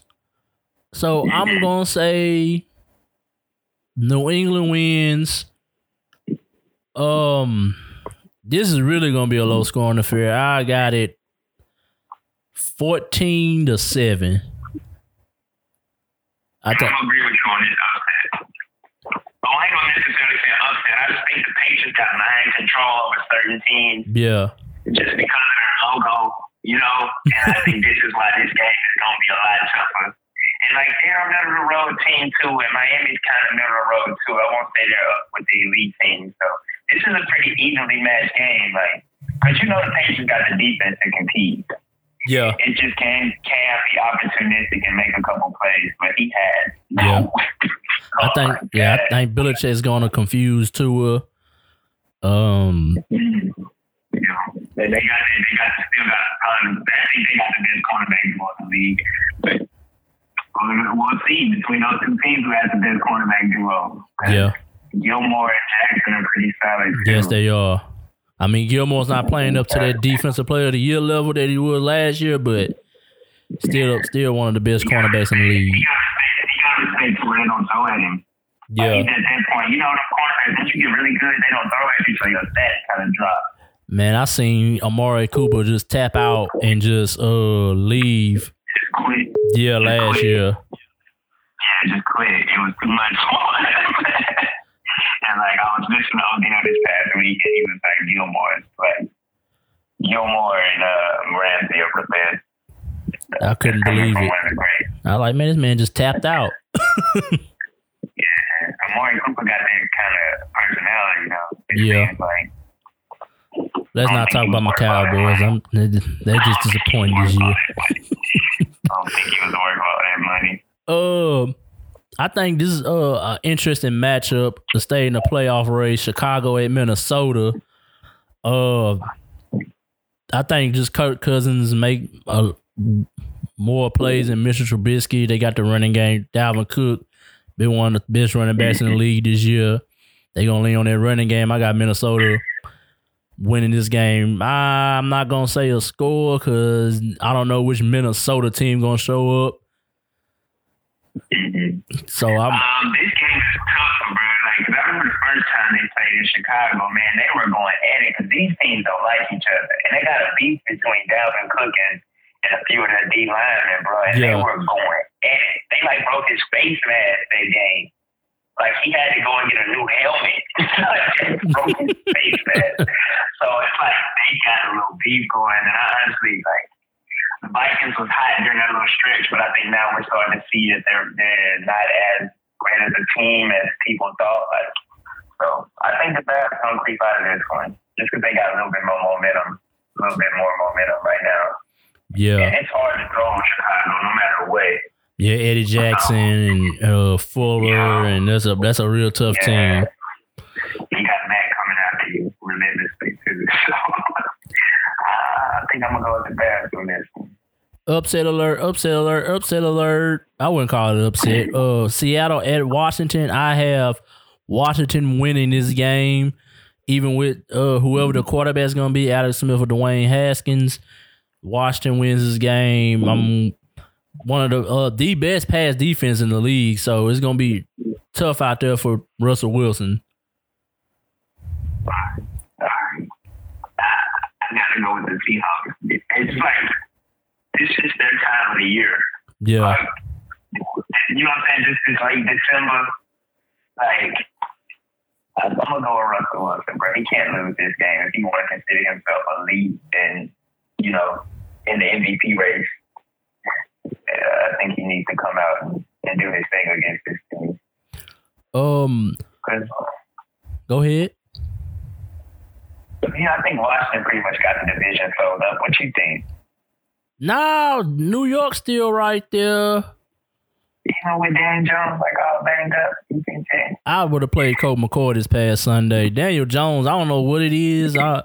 So I'm gonna say New England wins. Um, this is really gonna be a low scoring affair. I got it fourteen to seven. I I think don't agree with you on this upset. Oh, I ain't gonna necessarily say upset. I just think the Patriots got mind control over certain teams yeah, just because of their logo, you know. And I think this is why this game is gonna be a lot tougher. And like they're a middle of the road team too, and Miami's kind of middle of the road too. I won't say they're up with the elite team. So this is a pretty evenly matched game, like. But you know the Patriots got the defense to compete. Yeah, It just can can be opportunistic and make a couple plays, but he had no. Yeah. I think yeah, I think Belichick is gonna confuse Tua. Um, You know, they, they got they got still got um, I think they got the best cornerback in the league. But we'll, we'll see between those two teams who has the best cornerback duo. yeah, Gilmore and Jackson are pretty solid. Too. yes, they are. I mean, Gilmore's not playing up to that defensive player of the year level that he was last year, but still, still one of the best cornerbacks in the league. You gotta respect, you gotta respect where throw at him. Yeah, he's at that point, you know, the cornerbacks once you get really good, they don't throw at you, so your stats kind of drop. man, I seen Amari Cooper just tap out and just uh leave. Just quit. Yeah, last year. yeah, just quit. It was too much. and like I was listening to Odell this past week, and he was like Gilmore, like Gilmore and uh, Ramsey are the best. I couldn't believe it. One of the great. I was like, man, this man just tapped out. Yeah, Amari Cooper got that kind of personality, you know. It Yeah. Like, Let's not talk about my Cowboys. I'm they they just disappointed this year. I don't think he was worried about that money. Um, I think this is uh, an interesting matchup to stay in the playoff race. Chicago at Minnesota. Uh, I think just Kirk Cousins make a, more plays than Mr. Trubisky. They got the running game. Dalvin Cook been one of the best running backs in the league this year. They gonna lean on that running game. I got Minnesota winning this game. I'm not gonna say a score because I don't know which Minnesota team gonna show up. So I'm. Um, this game is tough, bro. Like, I remember the first time they played in Chicago, man, they were going at it because these teams don't like each other, and they got a beef between Dalvin Cook and, and a few of their D linemen, bro. And they were going at it. They like broke his face mask that game. Like he had to go and get a new helmet. Broke his face mask. So it's like they got a little beef going, and I honestly like the Vikings was hot during that little stretch, but I think now we're starting to see that they're they're not as great as a team as people thought. Like, so I think the Bears gonna creep out of this one just because they got a little bit more momentum, a little bit more momentum right now. Yeah, And it's hard to throw Chicago no matter what. yeah. Eddie Jackson and uh, Fuller, and that's a that's a real tough team. You got Mack coming after you relentlessly too. So uh, I think I'm gonna go with the Bears on this one. Upset alert! Upset alert! Upset alert! I wouldn't call it upset. Uh, Seattle at Washington. I have Washington winning this game, even with uh whoever the quarterback's gonna be, Alex Smith or Dwayne Haskins. Washington wins this game. I'm one of the uh the best pass defense in the league, so it's gonna be tough out there for Russell Wilson. I gotta go with the Seahawks. It's like this is their time of the year. Yeah, Like, you know what I'm saying? This is like December. Like I'm gonna go with Russell Wilson, bro. He can't lose this game if he want to consider himself a lead and you know in the MVP race. Uh, I think he needs to come out and, and do his thing against this team. um, go ahead. know, I think Washington pretty much got the division sold up. What you think? No, New York still right there. You know, with Dan Jones like all banged up, you think that? I would have played Colt McCoy this past Sunday. Daniel Jones, I don't know what it is. I,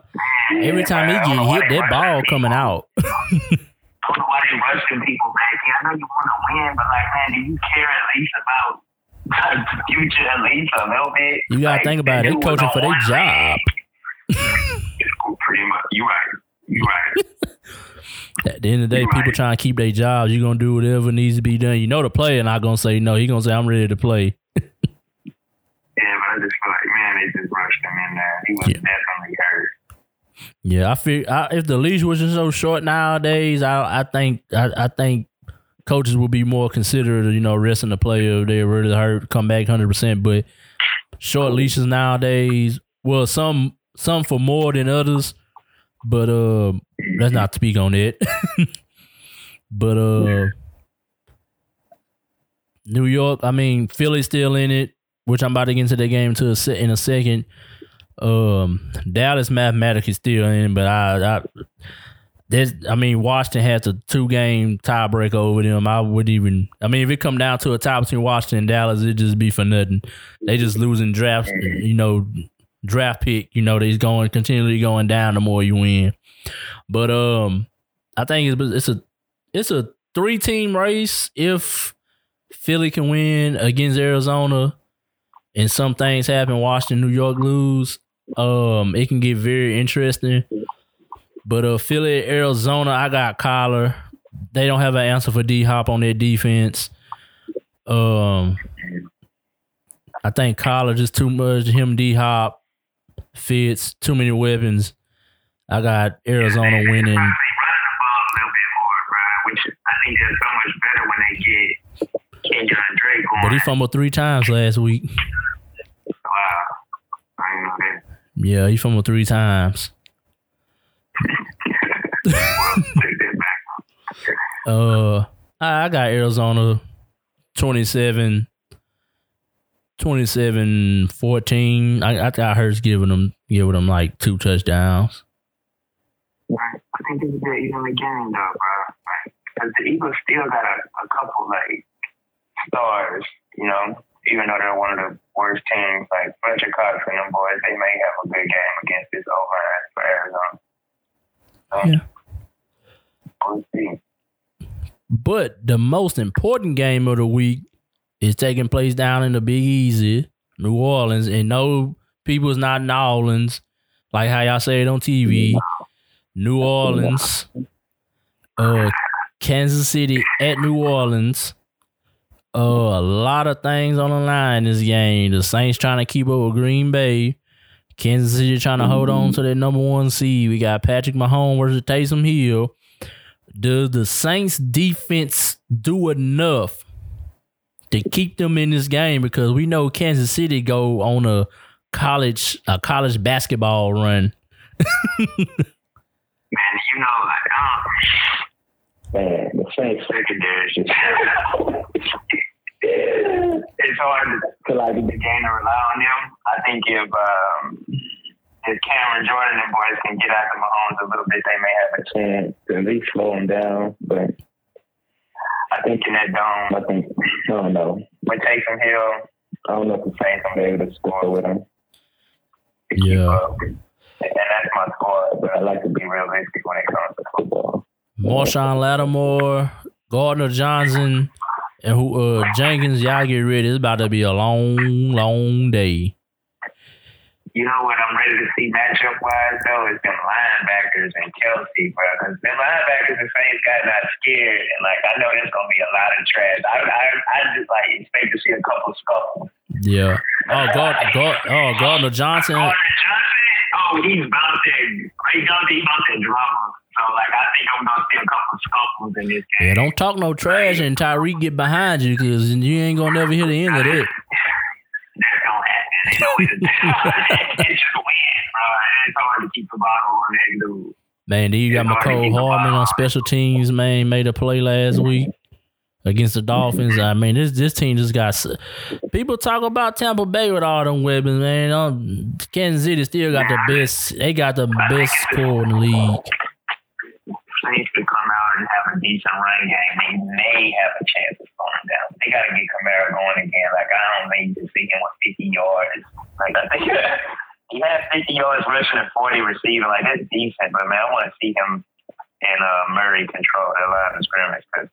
every time he I don't know get hit, that ball people. coming out. I don't know why they rushing people back here. I know you want to win, but like, man, do you care at least about the future at least a little bit? You gotta Like, think about it. They coaching for their job. Pretty much. You right. You right. At the end of the day, people trying to keep their jobs. You're gonna do whatever needs to be done. You know the player not gonna say no. He gonna say I'm ready to play. yeah, but I just feel like, man, they just rushed him in there. He was Yeah. definitely hurt. Yeah, I feel I, if the leash wasn't so short nowadays, I I think I, I think coaches will be more considerate of you know resting the player if they're really hurt, come back hundred percent. But short oh, leashes nowadays, well, some some for more than others, but uh, let's not speak on it. but uh, New York, I mean Philly's still in it, which I'm about to get into the game to a in a second. Um, Dallas mathematically still in, but I, I there's, I mean, Washington has a two game tiebreaker over them. I would even, I mean, if it come down to a tie between Washington and Dallas, it'd just be for nothing. They just losing drafts, you know, draft pick. You know, they's going continually going down the more you win. But um, I think it's it's a it's a three team race. If Philly can win against Arizona, and some things happen, Washington, New York lose, um, it can get very interesting. But uh, Philly, Arizona, I got Kyler. They don't have an answer for D Hop on their defense. Um, I think Kyler just too much. Him D Hop fits too many weapons. I got Arizona winning. Think is so. But he fumbled three times last week. wow. Yeah, he fumbled three times. Uh, I got Arizona 27, 27 14. I, I got Hurts giving them giving them like two touchdowns. Right. I think this is an evenly game, though, bro. Like, 'cause the Eagles still got a, a couple, like, stars, you know, even though they're one of the worst teams. Like, Fletcher Cox and them boys, they may have a good game against this O-line for Arizona. So, Yeah. We'll see. But the most important game of the week is taking place down in the Big Easy, New Orleans. And no, people's not in New Orleans, like how y'all say it on TV. New Orleans, uh, Kansas City at New Orleans. Uh, a lot of things on the line this game. The Saints trying to keep up with Green Bay. Kansas City trying to hold on to their number one seed. We got Patrick Mahomes versus Taysom Hill. Does the Saints defense do enough to keep them in this game? Because we know Kansas City go on a college a college basketball run. Man, you know, like, uh, man, the Saints secondary is just. it's hard to, like begin to rely on them. I think if um, if Cameron Jordan and boys can get after Mahomes a little bit, they may have a chance to at least slow him down. But I think in that dome, I think I don't know. With Taysom Hill, I don't know if the Saints gonna be able to score with him. Yeah. And that's my score, but I like to be realistic when it comes to football. Marshon Lattimore, Gardner Johnson, and who uh Jenkins, y'all get ready. It's about to be a long, long day. You know what I'm ready to see matchup wise though is them linebackers and Kelce, bro. Because them linebackers and Saints got not scared, and like I know there's gonna be a lot of trash. I I, I just like expect to see a couple scuffles. Yeah. Oh God, God oh Gardner Johnson. Gardner Johnson, oh he's about. He's about he's about that drama. So like I think I'm gonna see a couple scuffles in this game. Yeah, don't talk no trash and Tyreek get behind you because you ain't gonna never hear the end of that. That's gonna happen. They know it's it's just win, bro. It's hard to keep the bottle on that dude. Man, then you got Mecole Hardman on special teams, man, made a play last week against the Dolphins. I mean, this this team just got people talk about Tampa Bay with all them weapons, man. Um, Kansas City still got the best. They got the best score in the league. Saints to come out and have a decent run game, they may have a chance of slowing down. They got to get Kamara going again. Like I don't need to see him with 50 yards. Like I think he had 50 yards rushing and 40 receiving. Like that's decent, but man, I want to see him and uh, Murray control that line of scrimmage. 'cause,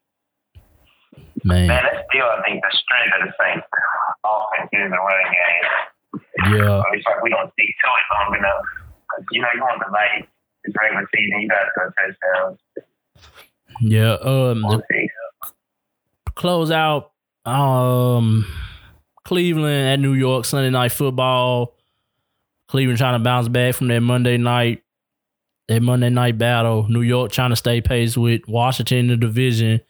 Man, man, that's still I think the strength of the Saints offense is the running game. yeah, it's like we don't stick to it long enough. 'Cause, you know, you want the light. It's regular season. You got touchdowns. yeah. Um, We'll close out. Um, Cleveland at New York Sunday night football. Cleveland trying to bounce back from their Monday night, their Monday night battle. New York trying to stay pace with Washington in the division.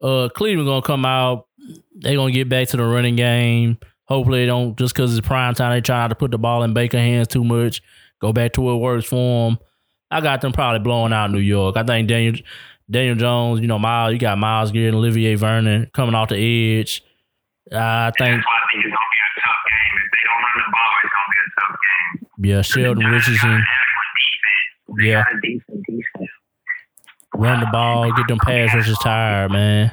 Uh, Cleveland gonna come out. They gonna get back to the running game. Hopefully, they don't just because it's prime time. They try not to put the ball in Baker hands too much. Go back to what works for them. I got them probably blowing out New York. I think Daniel Daniel Jones, you know, Myles, you got Myles Garrett and Olivier Vernon coming off the edge. I think, I think it's gonna be a tough game. If they don't run the ball, it's gonna be a tough game. yeah, Sheldon Richardson, an adequate defense. They Yeah. decent run the ball, get them pass rushes tired, man.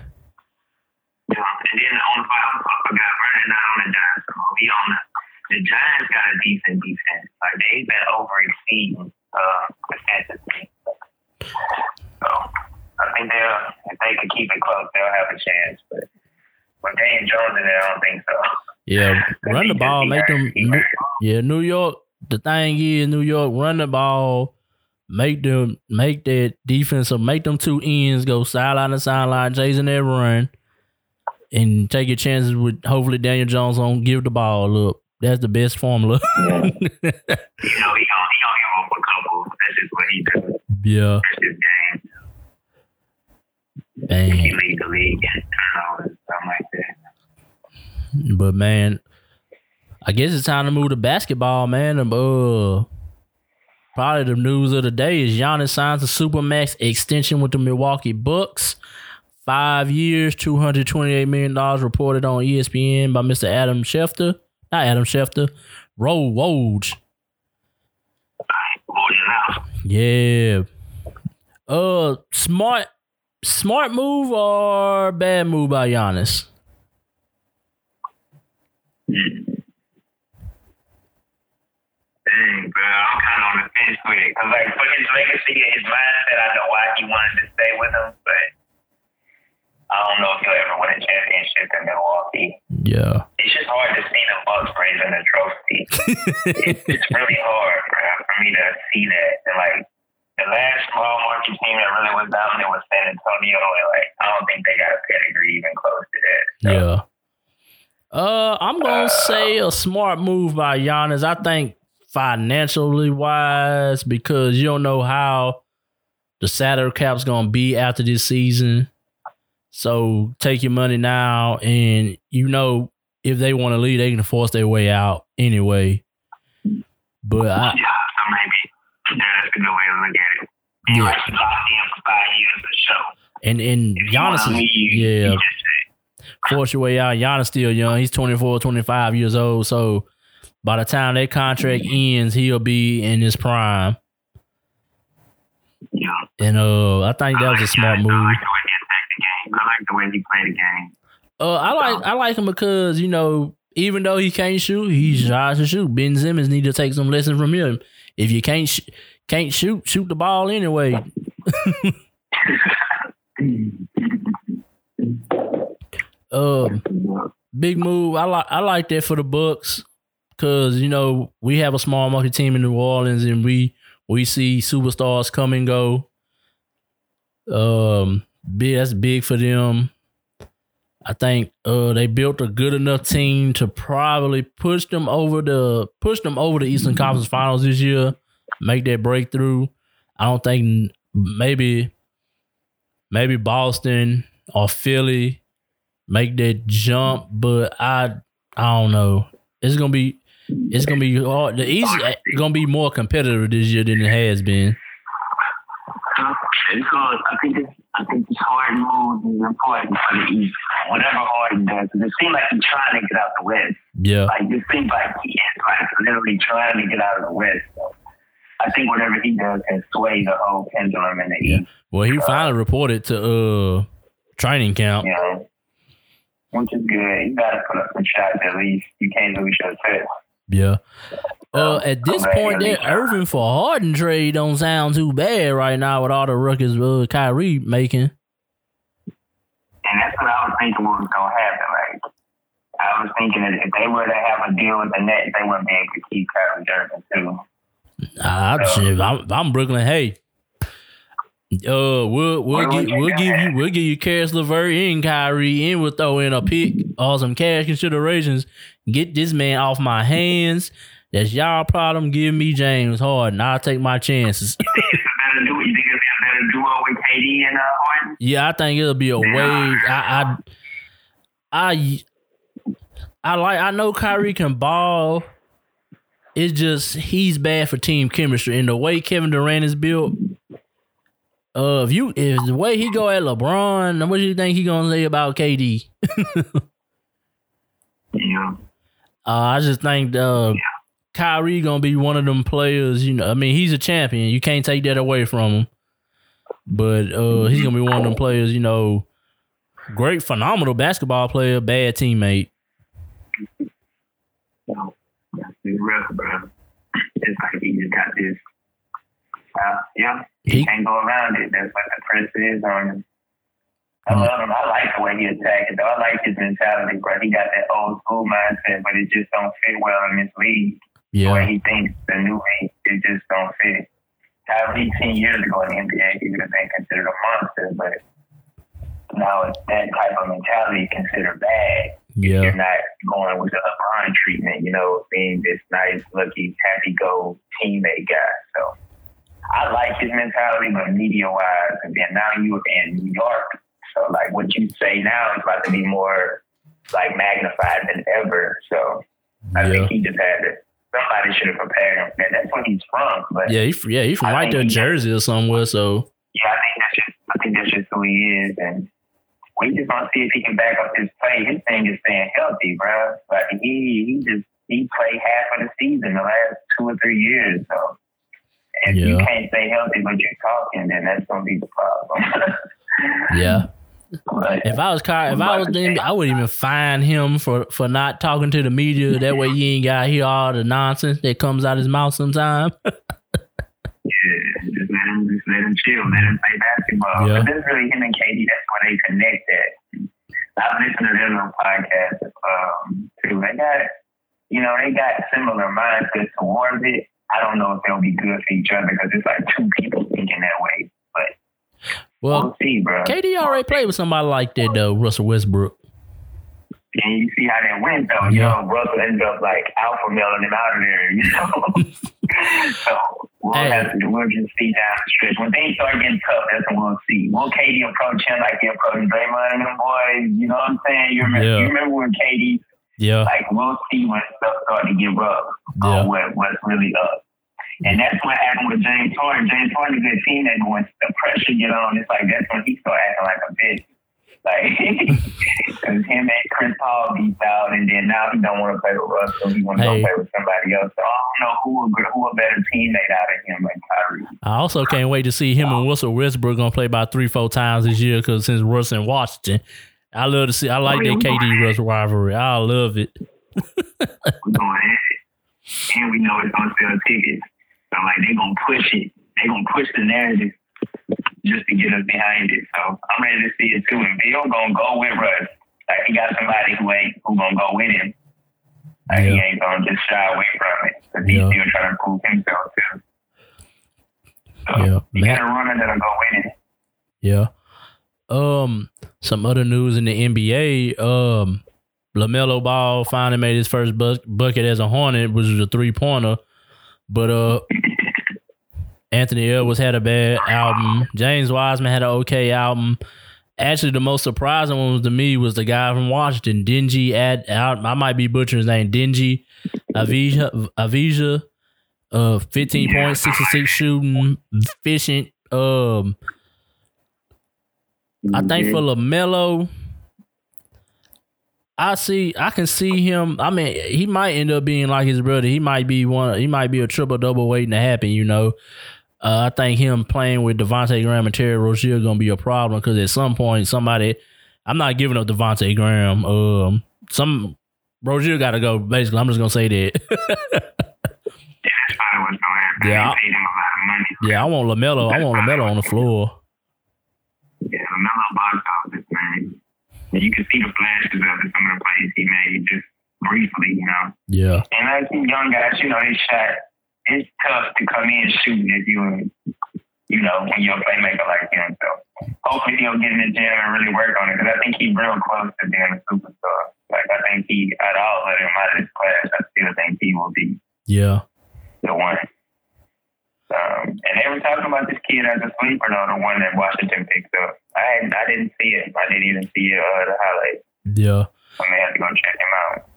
Yeah. And then on the bottom, I got Vernon not on the Giants. So he on the the Giants got a decent defense. Like they've been over exceeding uh defensively. So I think they'll if they can keep it close, they'll have a chance. But with Daniel Jones in there, I don't think so. Yeah, run the ball, make them. Yeah, New York. The thing is, New York run the ball, make them make that defense defensive, make them two ends go sideline to sideline, chasing that run, and take your chances with hopefully Daniel Jones on give the ball up. That's the best formula. Yeah. you know, he don't he don't up a couple. He does. yeah, That's his game. He man. lead the league something like that. But man, I guess it's time to move to basketball, man. Uh, probably the news of the day is Giannis signs a supermax extension with the Milwaukee Bucks. Five years, two hundred twenty-eight million dollars reported on ESPN by Mister Adam Schefter. Not Adam Schefter, Roll Woj. Yeah. Uh, smart, smart move or bad move by Giannis? Dang, bro, I'm kind of on the fence with it. Cause like his legacy and his mindset, I know why he wanted to stay with him, but I don't know if he'll ever win a championship in Milwaukee. Yeah. It's just hard to see the Bucks raising a trophy. it's, it's really hard, bro, for me to see that. And like the last small market team that really was dominant was San Antonio, and like I don't think they got a pedigree even close to that. So, Yeah. Uh, I'm gonna Uh, say a smart move by Giannis. I think financially wise, because you don't know how the salary cap's gonna be after this season. So take your money now, and you know if they want to leave, they can force their way out anyway. But I, yeah, so maybe yeah, that's a good way to look at it. And Yeah. like locked in for five years or so. and and If Giannis is you yeah. force your way out. Giannis still young. He's 24, 25 years old. So by the time that contract ends, he'll be in his prime. Yeah. And uh, I think that was a smart move. Like the way he attacked the game. I like the way he played the game. Uh, I like I like him because you know even though he can't shoot, he tries to shoot. Ben Simmons need to take some lessons from him. If you can't sh- can't shoot, shoot the ball anyway. Um, big move. I like I like that for the Bucks because you know we have a small market team in New Orleans and we we see superstars come and go. Um, big that's big for them. I think uh they built a good enough team to probably push them over the push them over the Eastern Conference Finals this year, make that breakthrough. I don't think maybe maybe Boston or Philly make that jump, but I I don't know. It's gonna be it's gonna be hard. The East is gonna be more competitive this year than it has been. It's. I think it's, I think this hard move is important for the East. Whatever Harden does, it seems like he's trying to get out the West. Yeah, Like it seems like he is like literally trying to get out of the West. So I think whatever he does can sway the whole pendulum in the Yeah. East. well, he finally reported to uh training camp. Know, which is good. You got to put up some shots at least. You can't lose your test. Yeah. Uh, at this I'm point, that Irving for Harden trade don't sound too bad right now with all the ruckus uh, Kyrie making. And that's what I was thinking was gonna happen. Like I was thinking that if they were to have a deal with the Nets, they wouldn't be able to keep Kyrie Irving too. I, shit, I'm, I'm Brooklyn. Hey, uh, we'll we'll What give would you we'll give you we'll give you Caris LeVert and Kyrie, and we'll throw in a pick or some cash considerations. Get this man off my hands. That's y'all problem. Give me James Harden. I'll take my chances. It's a better duo. You think it'll be a better duo with KD and uh, Harden? Yeah, I think it'll be a way. I, I, I, I like. I know Kyrie can ball. It's just he's bad for team chemistry, and the way Kevin Durant is built. Uh, if you if the way he go at LeBron, what do you think he gonna say about KD? Yeah. Uh, I just think uh, Kyrie gonna be one of them players. You know, I mean, he's a champion. You can't take that away from him. But uh, he's gonna be one of them players. You know, great, phenomenal basketball player, bad teammate. So that's the rough, bro. It's like he just got this. Uh, yeah, he, He- can't go around it. That's what the press is on him. I love him. I like the way he attacks it, though. I like his mentality, bro. He got that old school mindset, but it just don't fit well in this league. The way he thinks, the new league, it just don't fit. Kyrie, 10 years ago in the NBA, he would have been considered a monster, but now it's that type of mentality considered bad you're not going with the LeBron treatment, you know, being this nice, lucky, happy go teammate guy. So I like his mentality, but media wise, and then now you are in New York. So like what you say now is about to be more like magnified than ever. So I yeah, think he just had to somebody should have prepared him. And that's where he's from. But yeah. He, yeah, he's from right there, he- Jersey or somewhere. So yeah, I think that's just I think that's just who he is, and we just want to see if he can back up his play. His thing is staying healthy, bro. Like he he just he played half of the season the last two or three years. So if you can't stay healthy but you're talking, then that's gonna be the problem. yeah. But If I was Ky- if I was them, I wouldn't even fine him for for not talking to the media. That way, you ain't got to hear all the nonsense that comes out his mouth sometime. yeah, just let him just let him chill, let him play basketball. Yeah. But this is really him and KD. That's where they connect at. I've listened to their little podcast um, too. They got, you know, they got similar mindsets towards it. I don't know if they'll be good for each other because it's like two people thinking that way. Well, bro. KD already played with somebody like that though, Russell Westbrook. And you see how that went though. Oh, you know, Russell ended up like alpha mailing him out of there, you know. so we'll Hey. have to we'll just see down the stretch. When things start getting tough, that's when we'll see. Will KD approach him like he approached Draymond and them boys? You know what I'm saying? You remember Yeah. you remember when KD Yeah, like we'll see when stuff start to get rough Yeah. on what, what's really up. And that's what happened with James Harden. James Harden, a good teammate, but when the pressure get on, it's like that's when he start acting like a bitch. Like, because him and Chris Paul beat out, and then now he don't want to play with Russell. He want to Hey. go play with somebody else. So I don't know who a, who a better teammate out of him than Kyrie. I also can't wait to see him and Russell Westbrook gonna play about three, four times this year. Because since Russell in Washington, I love to see. I like oh, that KD Russ rivalry. I love it. We're going at it, and we know it's gonna sell tickets. So like they gonna push it. They gonna push the narrative just to get us behind it. So I'm ready to see it too. And Bill gonna go with Russ. Like he got somebody who ain't who gonna go with him. Like he ain't gonna just shy away from it because he's Yeah. still trying to prove himself too. So Yeah, you Matt- got a runner that'll go with it. Yeah. Um, some other news in the NBA. Um, LaMelo Ball finally made his first bu- bucket as a Hornet, which was a three pointer. But uh, Anthony Edwards had a bad album. James Wiseman had an okay album. Actually, the most surprising one to me was the guy from Washington, Dingy. Ad, out, I might be butchering his name, Dingy Avija. Avija, uh, fifteen points, sixty six shooting, efficient. Um, I think for LaMelo, I see, I can see him. I mean, he might end up being like his brother. He might be one. He might be a triple double waiting to happen. You know, uh, I think him playing with Devontae Graham and Terry Rozier gonna be a problem because at some point somebody, I'm not giving up Devontae Graham. Um, some Rozier got to go. Basically, I'm just gonna say that. That's probably what's gonna happen. Yeah, I- paid him a lot of money. yeah, I want LaMelo. I want LaMelo on the floor. Yeah, LaMelo box office, man. And you can see the flashes of some of the plays he made just briefly, you know. Yeah, And these young guys, you know, they shot. It's tough to come in shooting if you, you know, when you're a playmaker like him. So hopefully he'll get in the gym and really work on it because I think he's real close to being a superstar. Like I think he, out of all of them out of this class, I still think he will be yeah, the one. Um, and they were talking about this kid as a sleeper, though, the one that Washington picked up. I I didn't see it. I didn't even see uh, the highlight. yeah. I may have to go check him out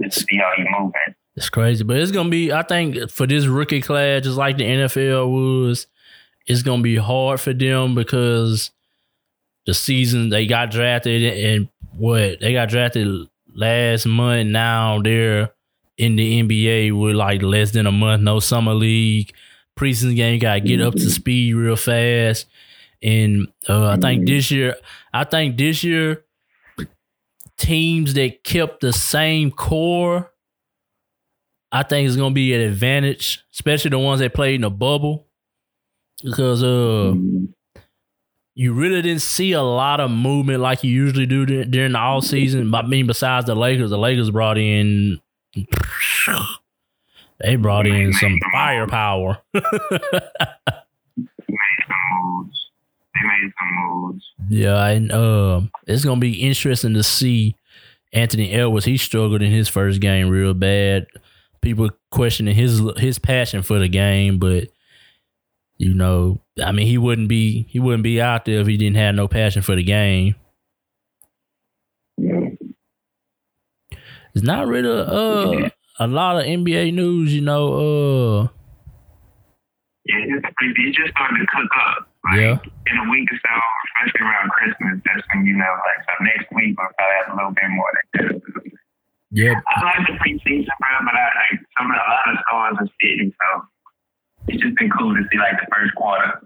just to see how he's moving. It's crazy, but it's gonna be. I think for this rookie class, just like the NFL was, it's gonna be hard for them because the season they got drafted and what they got drafted last month. Now they're in the NBA with like less than a month, no summer league, preseason game. Got to get up to speed real fast, and uh, I think this year, I think this year, teams that kept the same core. I think it's gonna be an advantage, especially the ones that played in the bubble, because uh, you really didn't see a lot of movement like you usually do during the off season. I mean, besides the Lakers, the Lakers brought in, they brought in some firepower. made some moves. They made some moves. yeah, and um, it's gonna be interesting to see Anthony Edwards. He struggled in his first game real bad. People questioning his his passion for the game, but you know, I mean, he wouldn't be he wouldn't be out there if he didn't have no passion for the game. It's not really uh a lot of NBA news, you know. Uh, Yeah, it's just started to cook up. Like, Yeah. In a week or so, especially around Christmas, that's when you know, like, so next week we'll probably have a little bit more. Yeah, I like the preseason, bro, but I like some of the, a lot of stars are sitting, so it's just been cool to see like the first quarter.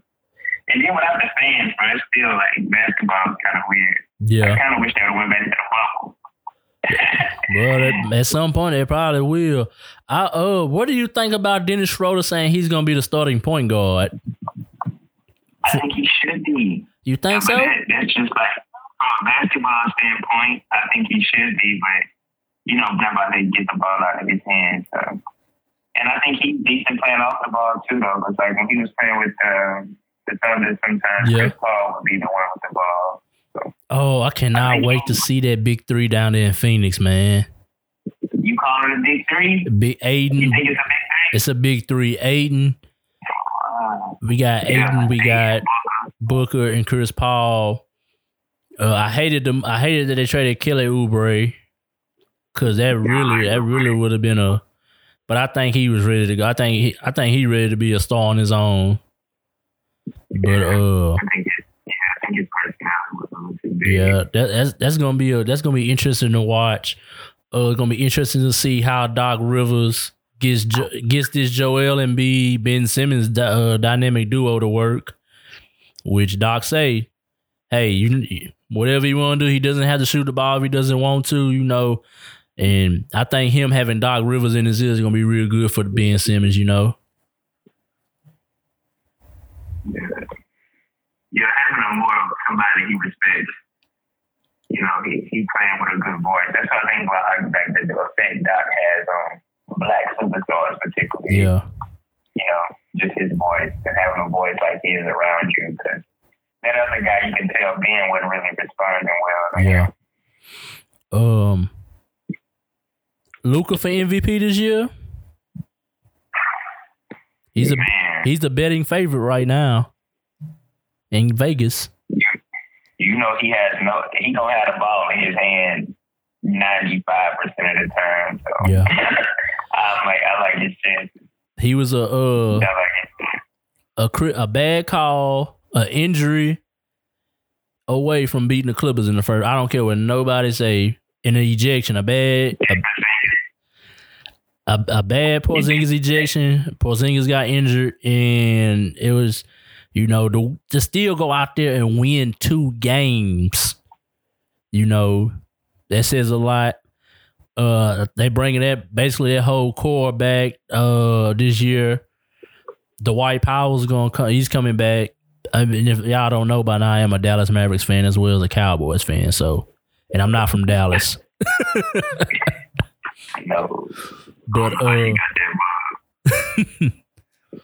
And then without the fans, bro, it's still like basketball is kind of weird. Yeah. I Yeah. kind of wish they would went back to the bubble. Well, at, some point they probably will. I uh, what do you think about Dennis Schroeder saying he's gonna be the starting point guard? I think he should be. You think so? That, that's just like from a basketball standpoint, I think he should be, but you know, never they get the ball out of his hands. So. And I think he's decent playing off the ball too, though, because like when he was playing with uh, the Thunder, sometimes Yeah. Chris Paul would be the one with the ball. So. Oh, I cannot wait to see that big three down there in Phoenix, man. You call it a big three? Big You Ayton. think it's a big three? It's a big three. Ayton. Uh, We got Ayton. We got Booker and Chris Paul. Uh, I hated them. I hated that they traded Kelly Oubre because that really, that really would have been a. But I think he was ready to go. I think he, I think he ready to be a star on his own. But uh, I think yeah, I think his was a little too big. yeah, that, that's that's gonna be a that's gonna be interesting to watch. Uh, it's gonna be interesting to see how Doc Rivers gets Jo- gets this Joel Embiid Ben Simmons dy- uh, dynamic duo to work. Which Doc say, hey, you whatever you want to do, he doesn't have to shoot the ball if he doesn't want to, you know. And I think him having Doc Rivers in his ear is gonna be real good for Ben Simmons, you know. Yeah. Yeah, having a more somebody he respects. You know, he he playing with a good voice. That's what I think about like back the effect Doc has on black superstars particularly. Yeah, You know, just his voice and having a voice like his around you. Cause that other guy you can tell Ben wasn't really responding well. yeah. Um, Luka for MVP this year. He's a Man, he's the betting favorite right now in Vegas. you know he has no he don't have the ball in his hand ninety five percent of the time. So Yeah. I'm like I like his chances. He was a uh I like a a bad call, an injury away from beating the Clippers in the first. I don't care what nobody say. In an ejection, a bad a, a, a bad Porzingis ejection. Porzingis got injured, and it was, you know, to to still go out there and win two games. You know, that says a lot. Uh, they bringing that basically that whole core back uh this year. Dwight Powell's gonna come. He's coming back. I mean, if y'all don't know by now, I am a Dallas Mavericks fan as well as a Cowboys fan. So, and I'm not from Dallas, no. But uh, got that ball.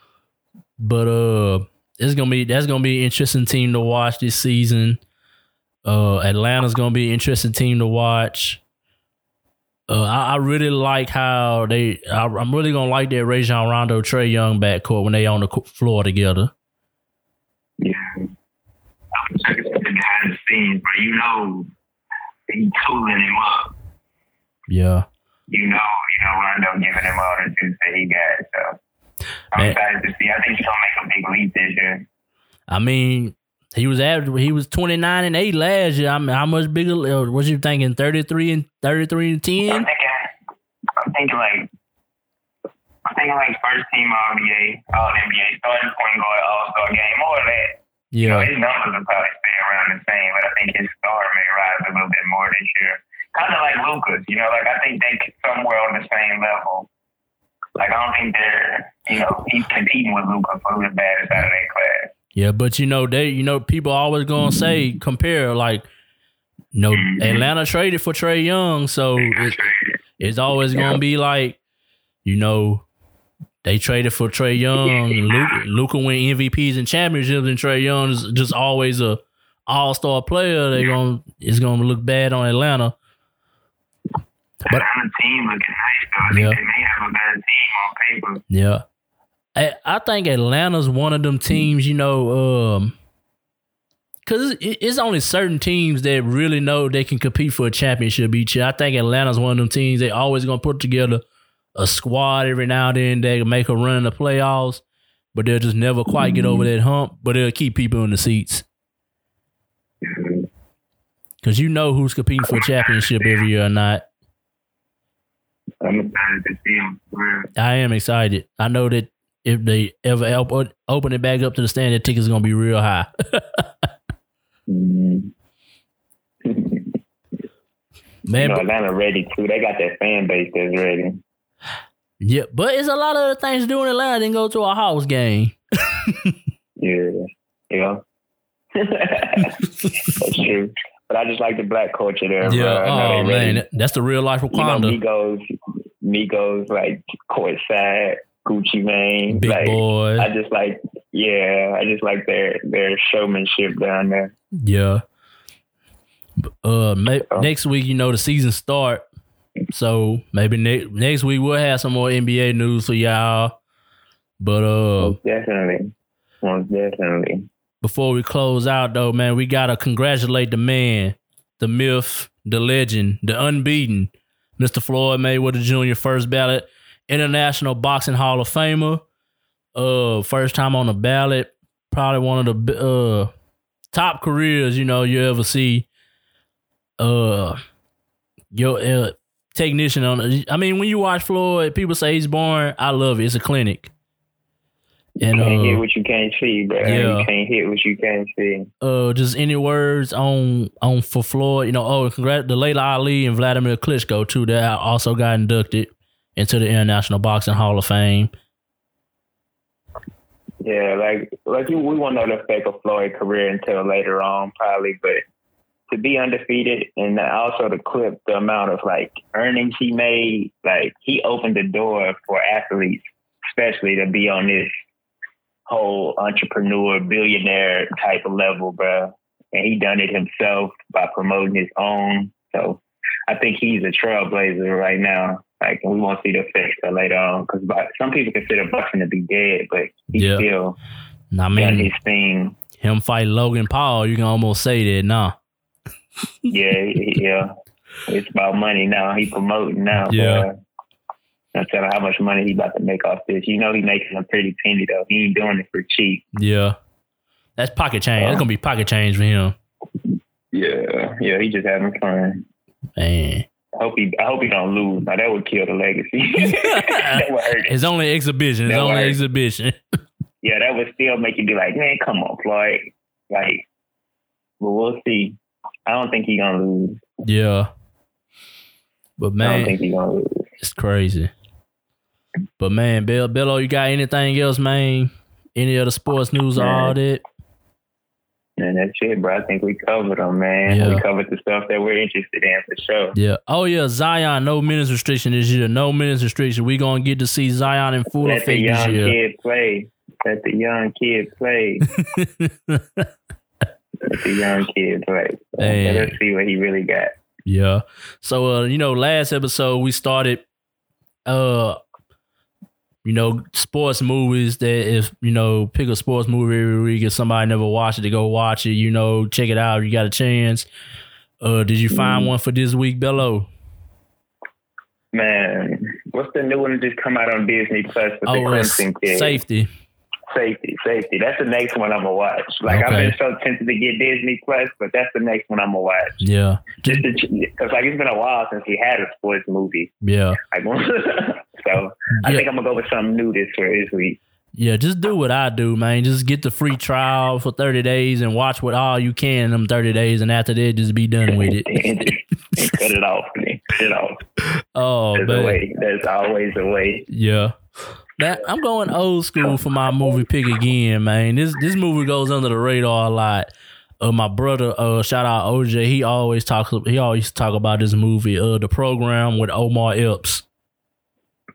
but uh, it's gonna be that's gonna be an interesting team to watch this season. Uh, Atlanta's gonna be an interesting team to watch. Uh, I, I really like how they. I, I'm really gonna like that Rajon Rondo, Trae Young backcourt when they on the floor together. Yeah. I'm checking the behind the scenes, but you know he tooling him up. Yeah. You know, know Rondo giving him all the juice that he got. So I'm Man. excited to see. I think he's gonna make a big leap this year. I mean, he was average. He was twenty nine and eight last year. I mean, how much bigger? What you thinking? Thirty three and thirty three and I'm ten. thinking, I'm thinking like, I'm thinking like first team All NBA, All NBA, starting point guard, All Star game, more of that. You know, Yeah, his numbers will probably stay around the same, but I think his star may rise a little bit more this year. Kind of like Luka's, you know, like I think they somewhere on the same level. Like I don't think they're, you know, he's competing with Luka for who's the baddest out of their class. yeah, but you know they, you know, people always gonna mm-hmm. say compare like, you know, mm-hmm. Atlanta traded for Trae Young, so it, it's always gonna be like, you know, they traded for Trae Young. Luka, Luka win MVPs and championships, and Trae Young is just always a all star player. They gonna it's gonna look bad on Atlanta. But- Atlanta team looking nice though. I think Yeah. they may have a better team on paper. Yeah. I, I think Atlanta's one of them teams, you know, um, because it's only certain teams that really know they can compete for a championship each year. I think Atlanta's one of them teams they always gonna put together a squad every now and then they can make a run in the playoffs, but they'll just never quite get over that hump. But they'll keep people in the seats because you know who's competing for a championship every year or not. I'm excited to see him. I am excited. I know that if they ever open, open it back up to the stand, the tickets gonna be real high. Mhm. Man, you know, Atlanta ready too. They got that fan base that's ready. yeah, but it's a lot of things to do in Atlanta than go to a house game. Yeah, yeah. that's true. But I just like the black culture there. Yeah, bro. Oh ready. man, that's the real life Wakanda. you know. Migos, Migos like courtside, Gucci Mane. Big like, boy. I just like, yeah, I just like their their showmanship down there. Yeah. Uh, Oh. next week, you know, the season start. So maybe ne- next week we'll have some more NBA news for y'all. But uh, Most definitely, most definitely. Before we close out, though, man, we gotta congratulate the man, the myth, the legend, the unbeaten, Mr. Floyd Mayweather Jr. First ballot International Boxing Hall of Famer. Uh, first time on the ballot. Probably one of the uh top careers you know you ever see. Uh, your uh, technician on. I mean, when you watch Floyd, people say he's boring. I love it. It's a clinic. And can't hit uh, what you can't see, bro. yeah. You can't hear what you can't see. uh, just any words on on for Floyd? You know, oh, congrats to Laila Ali and Vladimir Klitschko too. That also got inducted into the International Boxing Hall of Fame. Yeah, like like you, we won't know the effect of Floyd's career until later on, probably. But to be undefeated and also to clip the amount of like earnings he made, like he opened the door for athletes, especially to be on this whole entrepreneur, billionaire type of level, bro. And he done it himself by promoting his own. So I think he's a trailblazer right now. Like, we won't see the effects till later on because some people consider boxing to be dead, but he's Yeah. still I done mean, his thing. him fight Logan Paul, you can almost say that, nah. Yeah, yeah. It's about money now. He promoting now. Yeah. bruh. I tell him how much money he about to make off this. You know he making a pretty penny though. He ain't doing it for cheap. Yeah, that's pocket change. That's gonna be pocket change for him, Yeah, yeah. He just having fun. man. I hope he. I hope he don't lose. Now that would kill the legacy. that would hurt. it. It's only exhibition. It's only exhibition. Yeah, that would still make you be like, man, come on, Floyd. Like, but we'll see. I don't think he gonna lose. yeah, but man, I don't think he gonna lose. it's crazy. But man, Bill, Billo, you got anything else, man? Any other sports news? or All that? And that's it, bro. I think we covered them, man. Yeah. We covered the stuff that we're interested in for sure. Yeah. Oh yeah, Zion. No minutes restriction this year. No minutes restriction. We gonna get to see Zion in full Let the effect this young kid play. Let the young kid play. Let the young kid play. Man. Let us see what he really got. Yeah. So uh, you know, last episode we started uh you know, sports movies that if you know, pick a sports movie every week if somebody never watched it, to go watch it, you know, check it out if you got a chance. Uh did you find Mm. one for this week, Bello? Man, what's the new one that just come out on Disney Plus with the Oh, uh, Crimson kid? safety. Safety, safety. That's the next one I'm gonna watch. Like I've been so tempted to get Disney Plus, but that's the next one I'm gonna watch. Yeah. Just because like it's been a while since we had a sports movie. Yeah. Like, so I Yeah. think I'm gonna go with something new this for this week. Yeah, just do what I do, man. Just get the free trial for 30 days and watch what all you can in them 30 days. And after that, just be done with it. and cut it off, man. Cut it off. Oh, There's a way. There's always a way. Yeah. That, I'm going old school for my movie pick again, man. This this movie goes under the radar a lot. Uh, my brother, uh, shout out OJ. He always talks. He always talk about this movie, uh, the program with Omar Epps.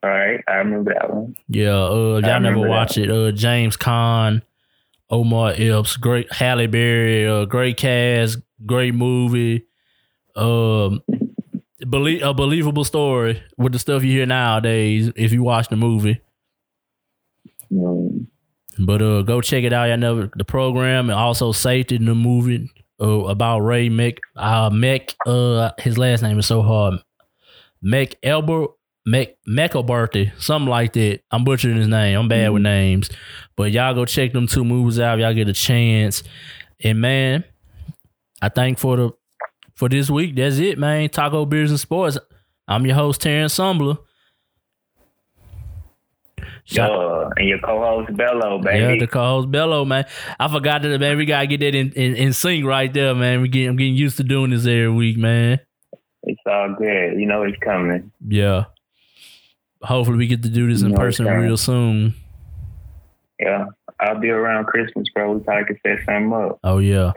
All right, I remember that one. Yeah, uh, y'all never watch it. Uh, James Caan, Omar Epps, great Halle Berry, uh, great cast, great movie. Um, belie- a believable story with the stuff you hear nowadays. If you watch the movie, Mm. but uh, go check it out. Y'all know the program and also safety in the movie uh, about Ray Mc uh Mec uh his last name is so hard. Mec Elber Mec Mecaberty, something like that. I'm butchering his name. I'm bad with names. But y'all go check them two movies out. if Y'all get a chance. And man, I think for the for this week, that's it, man. Taco Beers and Sports. I'm your host, Terrence Sumbler. Shout- Yo, uh, and your co-host Bello, baby. Yeah, the co-host Bello, man. I forgot that, man. We gotta get that in, in, in sync right there, man. We get, I'm getting used to doing this every week, man. it's all good. You know it's coming. Yeah. Hopefully, we get to do this in No, person real soon. Yeah, I'll be around Christmas, bro. We probably can set something up. Oh yeah.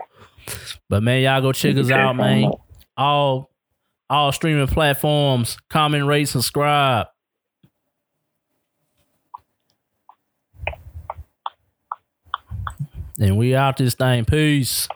But man, y'all go check us out, man. up. All all streaming platforms. Comment, rate, subscribe. And we out this thing. Peace.